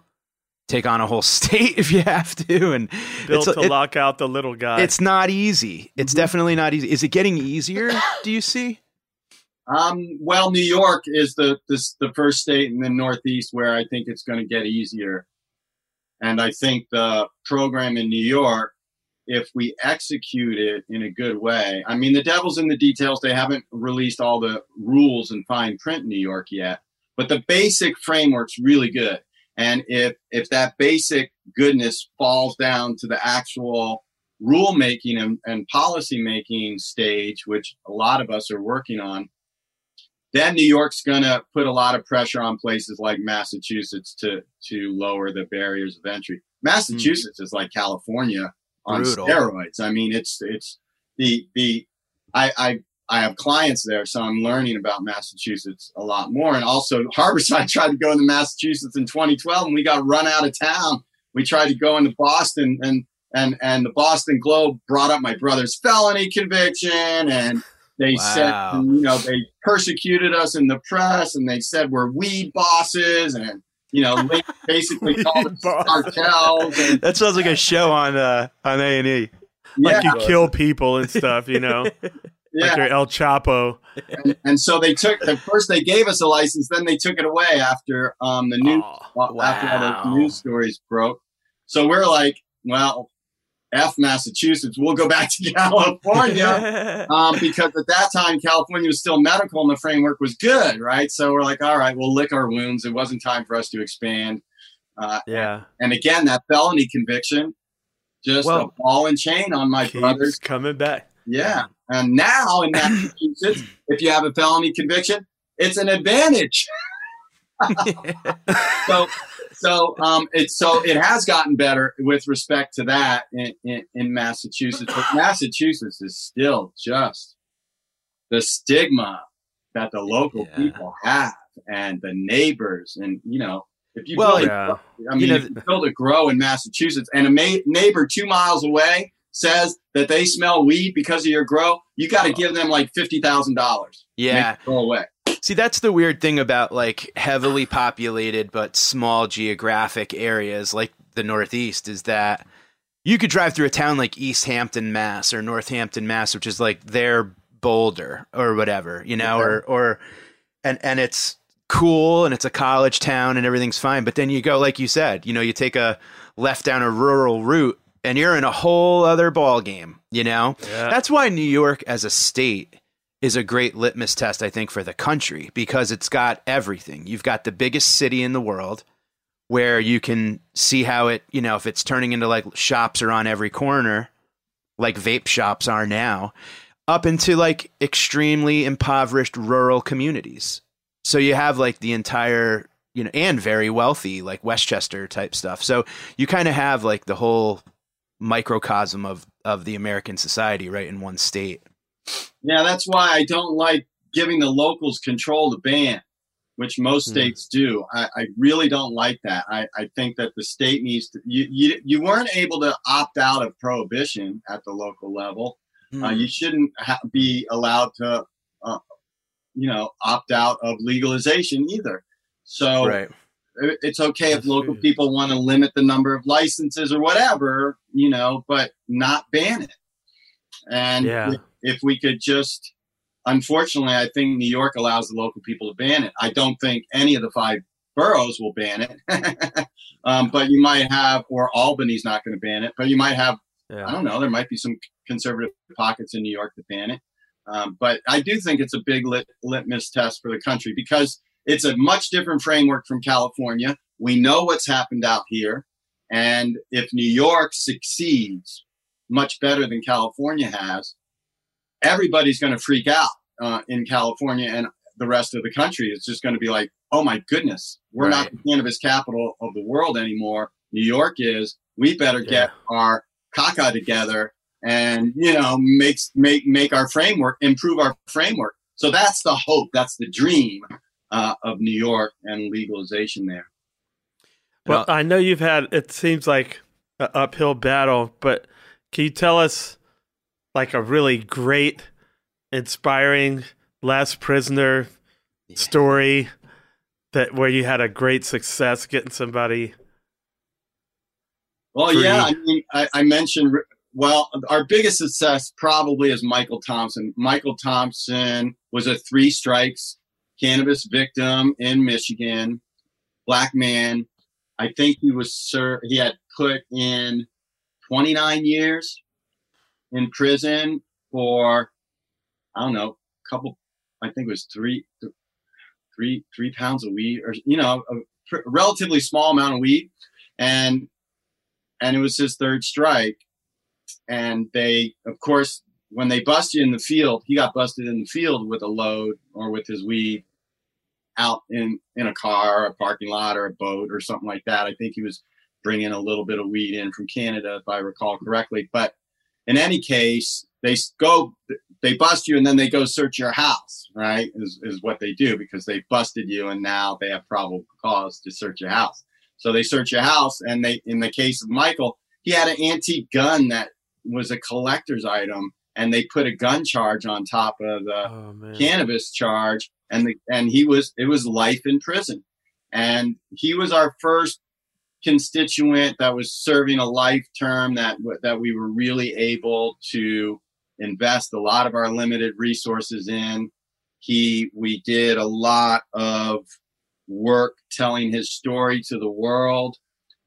take on a whole state if you have to. And Built it's, to it- lock out the little guy. it's not easy. It's Mhm. definitely not easy. Is it getting easier? Do you see? Um, well, New York is the this, the first state in the Northeast where I think it's going to get easier, and I think the program in New York, if we execute it in a good way, I mean, the devil's in the details. They haven't released all the rules in fine print in New York yet, but the basic framework's really good. And if if that basic goodness falls down to the actual rulemaking and, and policy making stage, which a lot of us are working on, then New York's going to put a lot of pressure on places like Massachusetts to to lower the barriers of entry. Massachusetts mm. is like California on Brutal. steroids. I mean, it's it's the the I, I I have clients there, so I'm learning about Massachusetts a lot more. And also, Harborside tried to go into Massachusetts in 2012, and we got run out of town. We tried to go into Boston, and and and the Boston Globe brought up my brother's felony conviction, and they wow. said, you know, they persecuted us in the press, and they said we're weed bosses, and you know, basically called us cartels. And, that sounds like a show on uh, on A and E. Like yeah. you kill people and stuff, you know. yeah. like El Chapo. And, and, so they took the first they gave us a license, then they took it away after um, the news oh, wow. after all the news stories broke. So we're like, well, F Massachusetts, we'll go back to California um, because at that time California was still medical and the framework was good, right? So we're like, all right, we'll lick our wounds. It wasn't time for us to expand. Uh, yeah. And, and again, that felony conviction, just well, a ball and chain on my brothers coming back. Yeah. And now in Massachusetts, if you have a felony conviction, it's an advantage. so, so um, it's so it has gotten better with respect to that in, in, in Massachusetts, but Massachusetts is still just the stigma that the local yeah. people have and the neighbors, and you know, if you well, build, yeah. I mean, you know, build a grow in Massachusetts, and a ma- neighbor two miles away says that they smell weed because of your grow, you got to give them like fifty thousand dollars. Yeah, go away. See, that's the weird thing about like heavily populated but small geographic areas like the Northeast is that you could drive through a town like Easthampton, Mass, or Northampton, Mass, which is like their Boulder or whatever, you know, or or and and it's cool and it's a college town and everything's fine. But then you go, like you said, you know, you take a left down a rural route and you're in a whole other ball game. You know, yeah. that's why New York as a state is a great litmus test, I think, for the country because it's got everything. You've got the biggest city in the world where you can see how it, you know, if it's turning into like shops are on every corner, like vape shops are now, up into like extremely impoverished rural communities. So you have like the entire, you know, and very wealthy, like Westchester type stuff. So you kind of have like the whole microcosm of of the American society right in one state. Yeah, that's why I don't like giving the locals control the ban, which most mm. states do. I, I, really don't like that. I, I think that the state needs to. You, you you weren't able to opt out of prohibition at the local level. Mm. Uh, hmm. you shouldn't ha- be allowed to, uh, you know, opt out of legalization either. So. Right it's okay if local people want to limit the number of licenses or whatever, you know, but not ban it. And yeah. If, we could just, unfortunately, I think New York allows the local people to ban it. I don't think any of the five boroughs will ban it. um, but you might have, or Albany's not going to ban it, but you might have, yeah. I don't know, there might be some conservative pockets in New York that ban it. Um, but I do think it's a big lit, litmus test for the country because it's a much different framework from California. We know what's happened out here. And if New York succeeds much better than California has, everybody's going to freak out uh, in California and the rest of the country. It's just going to be like, oh my goodness, we're right. not the cannabis capital of the world anymore. New York is. We better yeah. get our caca together and you know makes make make our framework improve our framework. So that's the hope. That's the dream uh, of New York and legalization there. Well, I know you've had it seems like an uphill battle, but can you tell us like a really great, inspiring last prisoner yeah. story that where you had a great success getting somebody? Well, free? yeah, I mean, I, I mentioned well, our biggest success probably is Michael Thompson. Michael Thompson was a three strikes cannabis victim in Michigan, black man. I think he was sir. He had put in 29 years in prison for I don't know, a couple. I think it was three, three, three pounds of weed, or you know, a pr- relatively small amount of weed, and and it was his third strike. And they, of course, when they bust you in the field, he got busted in the field with a load or with his weed out in in a car, a parking lot, or a boat or something like that. I think he was bringing a little bit of weed in from Canada, if I recall correctly. But in any case, they go, they bust you, and then they go search your house. Right, is is what they do because they busted you, and now they have probable cause to search your house. So they search your house, and they, in the case of Michael, he had an antique gun that was a collector's item, and they put a gun charge on top of the Oh, cannabis charge, and the and he was it was life in prison, and he was our first constituent that was serving a life term that that we were really able to invest a lot of our limited resources in. He we did a lot of work telling his story to the world.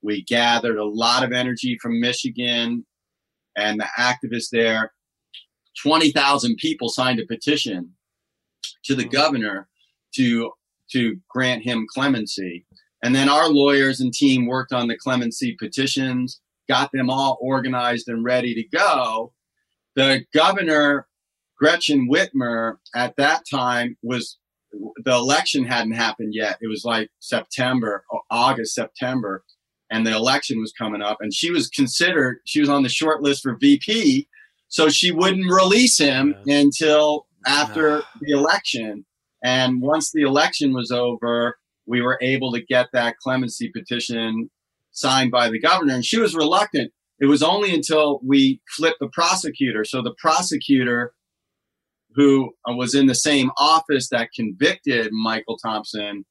We gathered a lot of energy from Michigan and the activists there. 20,000 people signed a petition to the mm-hmm. governor to to grant him clemency. And then our lawyers and team worked on the clemency petitions, got them all organized and ready to go. The governor, Gretchen Whitmer, at that time was the election hadn't happened yet. It was like September, August, September, and the election was coming up. And she was considered, she was on the short list for VP. So she wouldn't release him until after the election. And once the election was over, we were able to get that clemency petition signed by the governor. And she was reluctant. It was only until we flipped the prosecutor. So the prosecutor who was in the same office that convicted Michael Thompson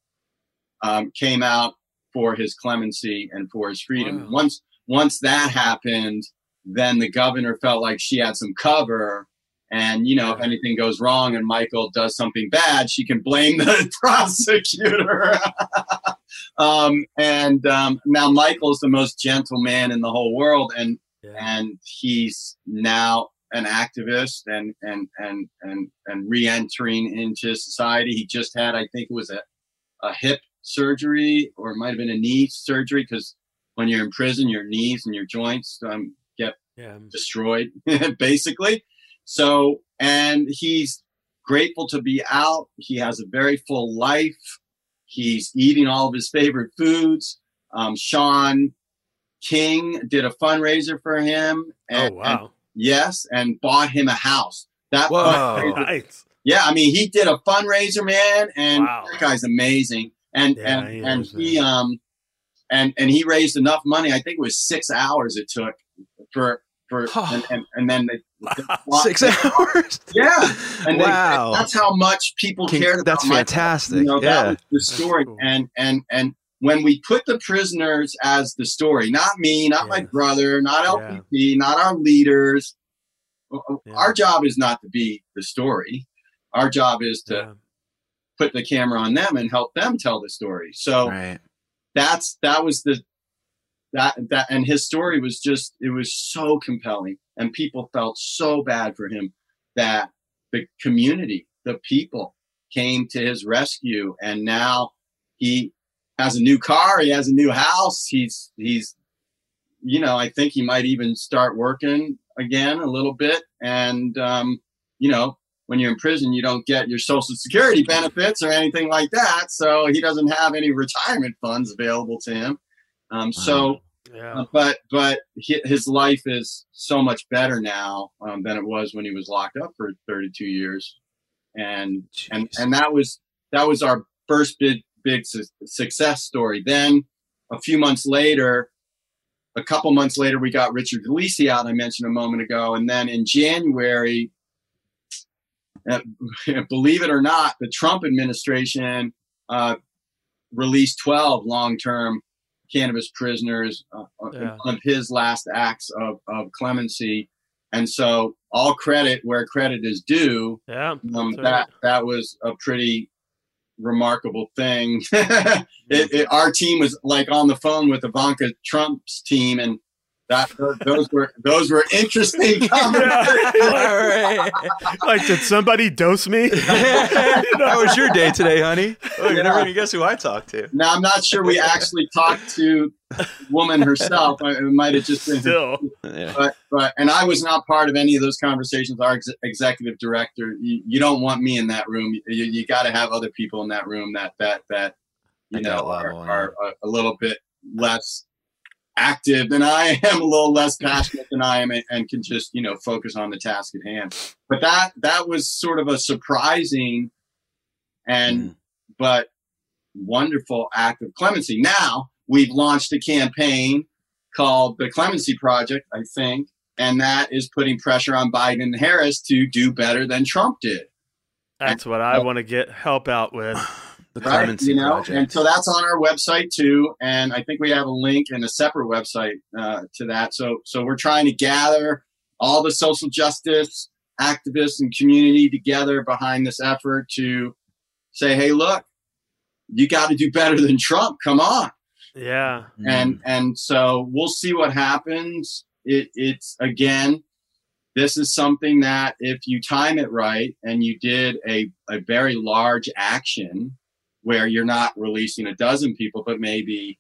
um, came out for his clemency and for his freedom. Wow. Once once that happened, then the governor felt like she had some cover. And you know, if anything goes wrong and Michael does something bad, she can blame the prosecutor. um, and um, now Michael's the most gentle man in the whole world, and Yeah. and he's now an activist and and and and and re-entering into society. He just had, I think it was a a hip surgery or it might have been a knee surgery because when you're in prison, your knees and your joints um, get yeah. destroyed, basically. So, and he's grateful to be out. He has a very full life. He's eating all of his favorite foods. Um, Shaun King did a fundraiser for him. Oh And, and- wow. yes, and bought him a house. That Whoa. Nice. yeah, I mean, he did a fundraiser, man, and Wow. that guy's amazing. And Yeah, and he and he um and and he raised enough money. I think it was six hours it took for for and, and, and then they, Six hours. yeah, and they- wow. that's how much people Can- cared. that's fantastic. You know, yeah. that the story. cool. And and and when we put the prisoners as the story, not me, not my brother, not LPP, not our leaders. Yeah. Our job is not to be the story. Our job is to Yeah. put the camera on them and help them tell the story. So Right. that's that was the that that and his story was just it was so compelling and people felt so bad for him that the community, the people came to his rescue and now he has a new car, he has a new house, he's he's you know, I think he might even start working again a little bit and um you know, when you're in prison, you don't get your social security benefits or anything like that. So he doesn't have any retirement funds available to him. Um, so, Yeah. uh, but but his life is so much better now um, than it was when he was locked up for 32 years, and and Jeez. and that was that was our first big big su- success story. Then a few months later, a couple months later, we got Richard DeLisi out. I mentioned a moment ago, and then in January, uh, believe it or not, the Trump administration uh, released 12 long-term cannabis prisoners, uh, uh, Yeah. of his last acts of, of clemency. And so, all credit where credit is due. Yeah. Um, that right. that was a pretty remarkable thing. it, it, our team was like on the phone with Ivanka Trump's team, and that those were those were interesting conversations. All right. Like, did somebody dose me? How was your day today, honey? Oh, you're Yeah. never gonna guess who I talked to. Now I'm not sure we actually talked to the woman herself. It might have just been her Still. Yeah. but but and I was not part of any of those conversations. Our ex- executive director, you, you don't want me in that room. You, you got to have other people in that room that that that you At know are, are a, a little bit less active than I am, a little less passionate than I am, and, and can just you know focus on the task at hand. But that that was sort of a surprising and Mm. but wonderful act of clemency. Now we've launched a campaign called the Clemency Project, I think, and that is putting pressure on Biden and Harris to do better than Trump did. That's what I want to get help out with. The Right? Clemency You know, Project. and so that's on our website too, and I think we have a link and a separate website uh, to that. So, so we're trying to gather all the social justice activists and community together behind this effort to say, "Hey, look, you got to do better than Trump. Come on." Yeah. Mm. and and so we'll see what happens it, it's again this is something that if you time it right and you did a, a very large action where you're not releasing a dozen people but maybe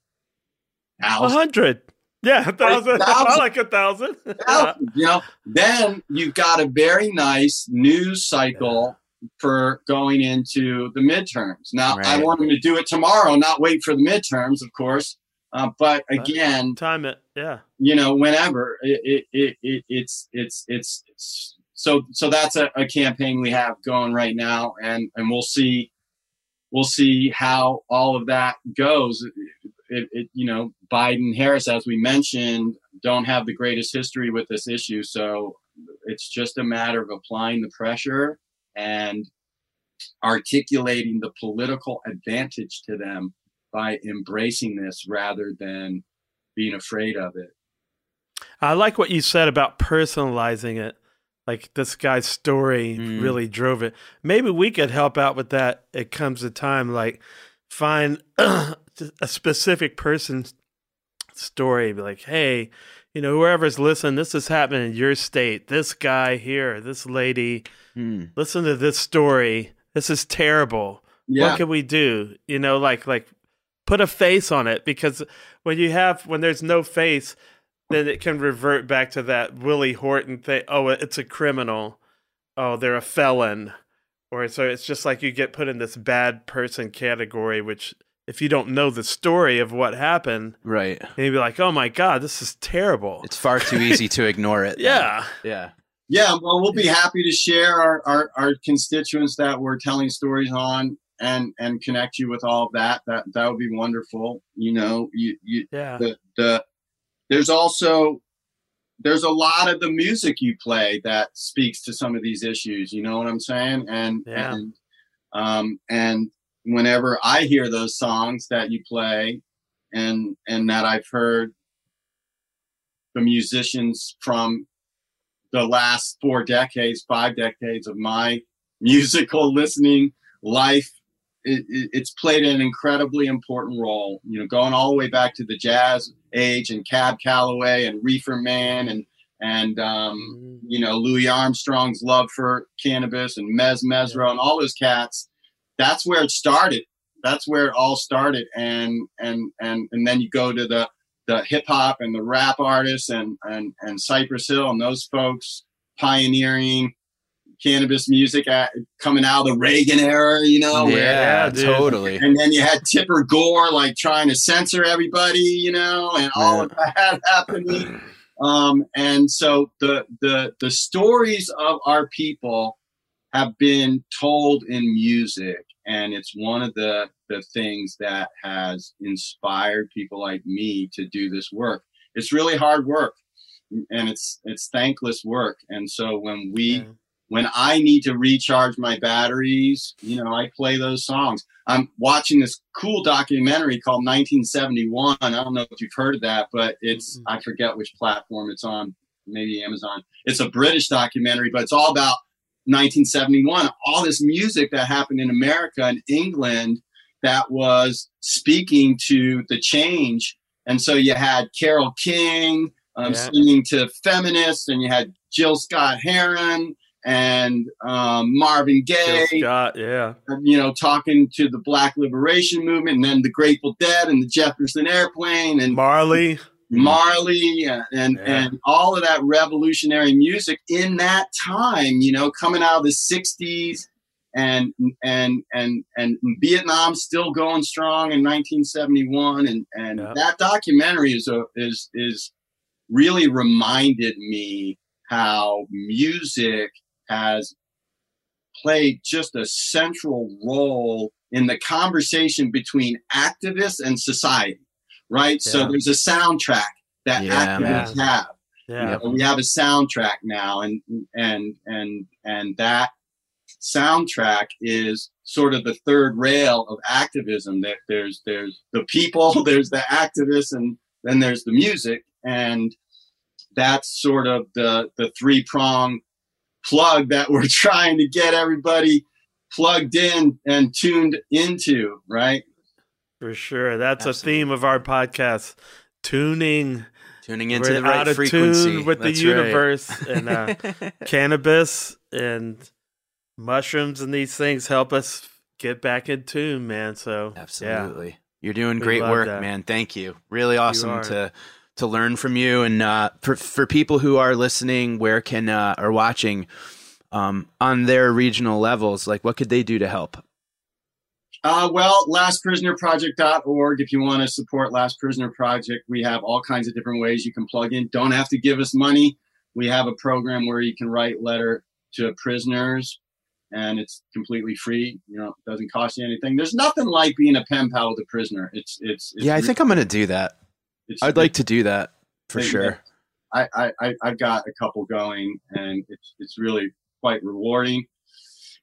A hundred. Yeah, a thousand. I thousand. like a thousand. thousands, you know then you've got a very nice news cycle for going into the midterms now i want them to do it tomorrow not wait for the midterms of course uh, but again Time it. Yeah. you know whenever it, it, it, it it's it's it's it's so so that's a, a campaign we have going right now and and we'll see we'll see how all of that goes. It, it you know biden harris as we mentioned don't have the greatest history with this issue. So it's just a matter of applying the pressure and articulating the political advantage to them by embracing this rather than being afraid of it. I like what you said about personalizing it. Like this guy's story Mm. really drove it. Maybe we could help out with that. It comes a time like find a specific person's story. Be like, hey, you know, whoever's listening, this is happening in your state. This guy here, this lady, Mm. listen to this story. This is terrible. yeah What can we do? You know, like like put a face on it because when you have when there's no face, then it can revert back to that Willie Horton thing. Oh, it's a criminal. Oh, they're a felon. Or so it's just like you get put in this bad person category, which if you don't know the story of what happened, Right. then you'd be like, oh my God, this is terrible. It's far too easy to ignore it. then. yeah. Yeah. Yeah, well, we'll be happy to share our, our, our constituents that we're telling stories on and and connect you with all of that. That that would be wonderful. You know, you you Yeah. the the there's also there's a lot of the music you play that speaks to some of these issues. You know what I'm saying? And Yeah. and um and whenever I hear those songs that you play and and that I've heard the musicians from the last four decades, five decades of my musical listening life, it, it, it's played an incredibly important role. You know, going all the way back to the jazz age and Cab Calloway and Reefer Man and and um, Mm. you know Louis Armstrong's love for cannabis and Mezz Mezzrow and all those cats. That's where it started. That's where it all started. And and and and then you go to the the hip hop and the rap artists and and and Cypress Hill and those folks pioneering cannabis music at, coming out of the Reagan era. You know, where- yeah, Yeah, totally. and then you had Tipper Gore like trying to censor everybody, you know, and all of that happening. Um, and so the the the stories of our people have been told in music, and it's one of the the things that has inspired people like me to do this work. It's really hard work, and it's it's thankless work. And so when we Yeah. When I need to recharge my batteries, you know, I play those songs. I'm watching this cool documentary called 1971. I don't know if you've heard of that, but it's, I forget which platform it's on, maybe Amazon. It's a British documentary, but it's all about 1971, all this music that happened in America and England that was speaking to the change. And so you had Carole King um, Yeah. singing to feminists, and you had Gil Scott-Heron and um, Marvin Gaye, Jill Scott, yeah. you know, talking to the Black Liberation Movement, and then the Grateful Dead and the Jefferson Airplane and Marley. Marley and and, Yeah. and all of that revolutionary music in that time, you know, coming out of the '60s and and and and Vietnam still going strong in 1971, and and Yeah. that documentary is a is is really reminded me how music has played just a central role in the conversation between activists and society right so there's a soundtrack that Yeah, activists man. have Yeah. You know, we have a soundtrack now and and and and that soundtrack is sort of the third rail of activism that there's there's the people there's the activists and then there's the music and that's sort of the the three prong plug that we're trying to get everybody plugged in and tuned into right For sure. That's a theme of our podcast. Tuning. Tuning into We're the right out of frequency tune with That's the right. universe and uh, cannabis and mushrooms and these things help us get back in tune, man. So yeah. Absolutely. You're doing We great work, that. man. Thank you. Really awesome are. to to learn from you. And uh, for for people who are listening, where can uh, or watching um, on their regional levels, like what could they do to help? Uh, well, lastprisonerproject.org. If you want to support Last Prisoner Project, we have all kinds of different ways you can plug in. Don't have to give us money. We have a program where you can write letter to prisoners, and it's completely free. You know, it doesn't cost you anything. There's nothing like being a pen pal with a prisoner. It's it's, it's yeah, I think I'm going to do that. It's, I'd like to do that for sure. I, I, I I've got a couple going, and it's it's really quite rewarding.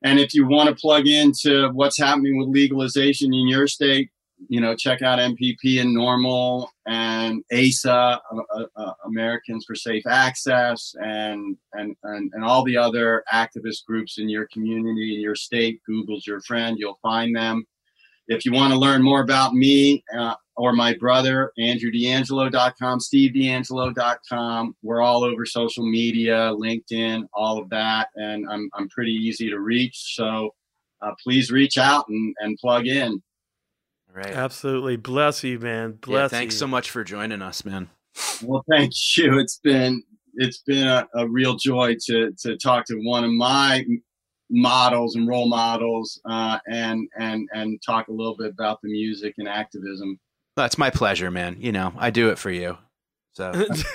And if you want to plug into what's happening with legalization in your state, you know, check out MPP and NORML and ASA, uh, uh, uh, Americans for Safe Access, and, and and and all the other activist groups in your community, in your state. Google's your friend; you'll find them. If you want to learn more about me uh, or my brother, AndrewDeAngelo.com, SteveDeAngelo.com. We're all over social media, LinkedIn, all of that, and I'm I'm pretty easy to reach. So uh, please reach out and, and plug in. Right. Absolutely. Bless you, man. Yeah, thanks you. so much for joining us, man. Well, thank you. It's been it's been a, a real joy to to talk to one of my models and role models, uh, and and and talk a little bit about the music and activism. That's my pleasure, man. You know, I do it for you. So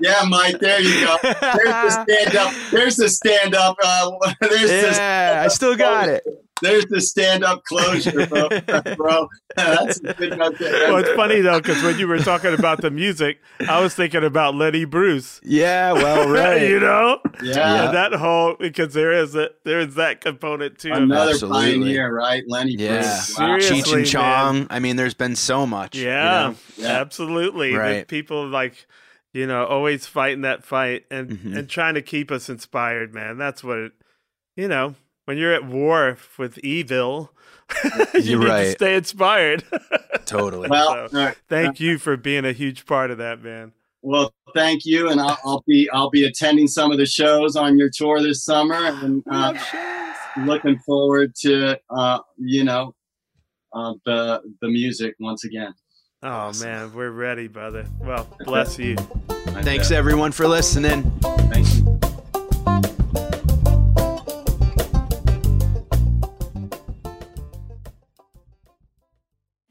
Yeah, Mike. There you go. There's the stand up. There's the stand up. Uh, there's the yeah, I still got it. There's the stand up closure, bro. bro. That's a good note to well, it's funny though, because when you were talking about the music, I was thinking about Lenny Bruce. Yeah, well, right. you know, Yeah. And that whole because there is a there is that component too. Another Absolutely. pioneer, right? Lenny Yeah. Bruce. Wow. Seriously, Cheech and man. Chong. I mean, there's been so much. you Yeah, know? Yeah. absolutely. Right. There's people like you know always fighting that fight and Mhm. and trying to keep us inspired, man. That's what it. You know, when you're at war with evil, you You're need to stay inspired. Totally. Well, So, uh, Thank you for being a huge part of that, man. well, thank you, and I'll, I'll be I'll be attending some of the shows on your tour this summer, and uh, looking forward to uh, you know uh, the the music once again. Oh Awesome. man, we're ready, brother. Well, bless you. Thanks everyone for listening. Thank you.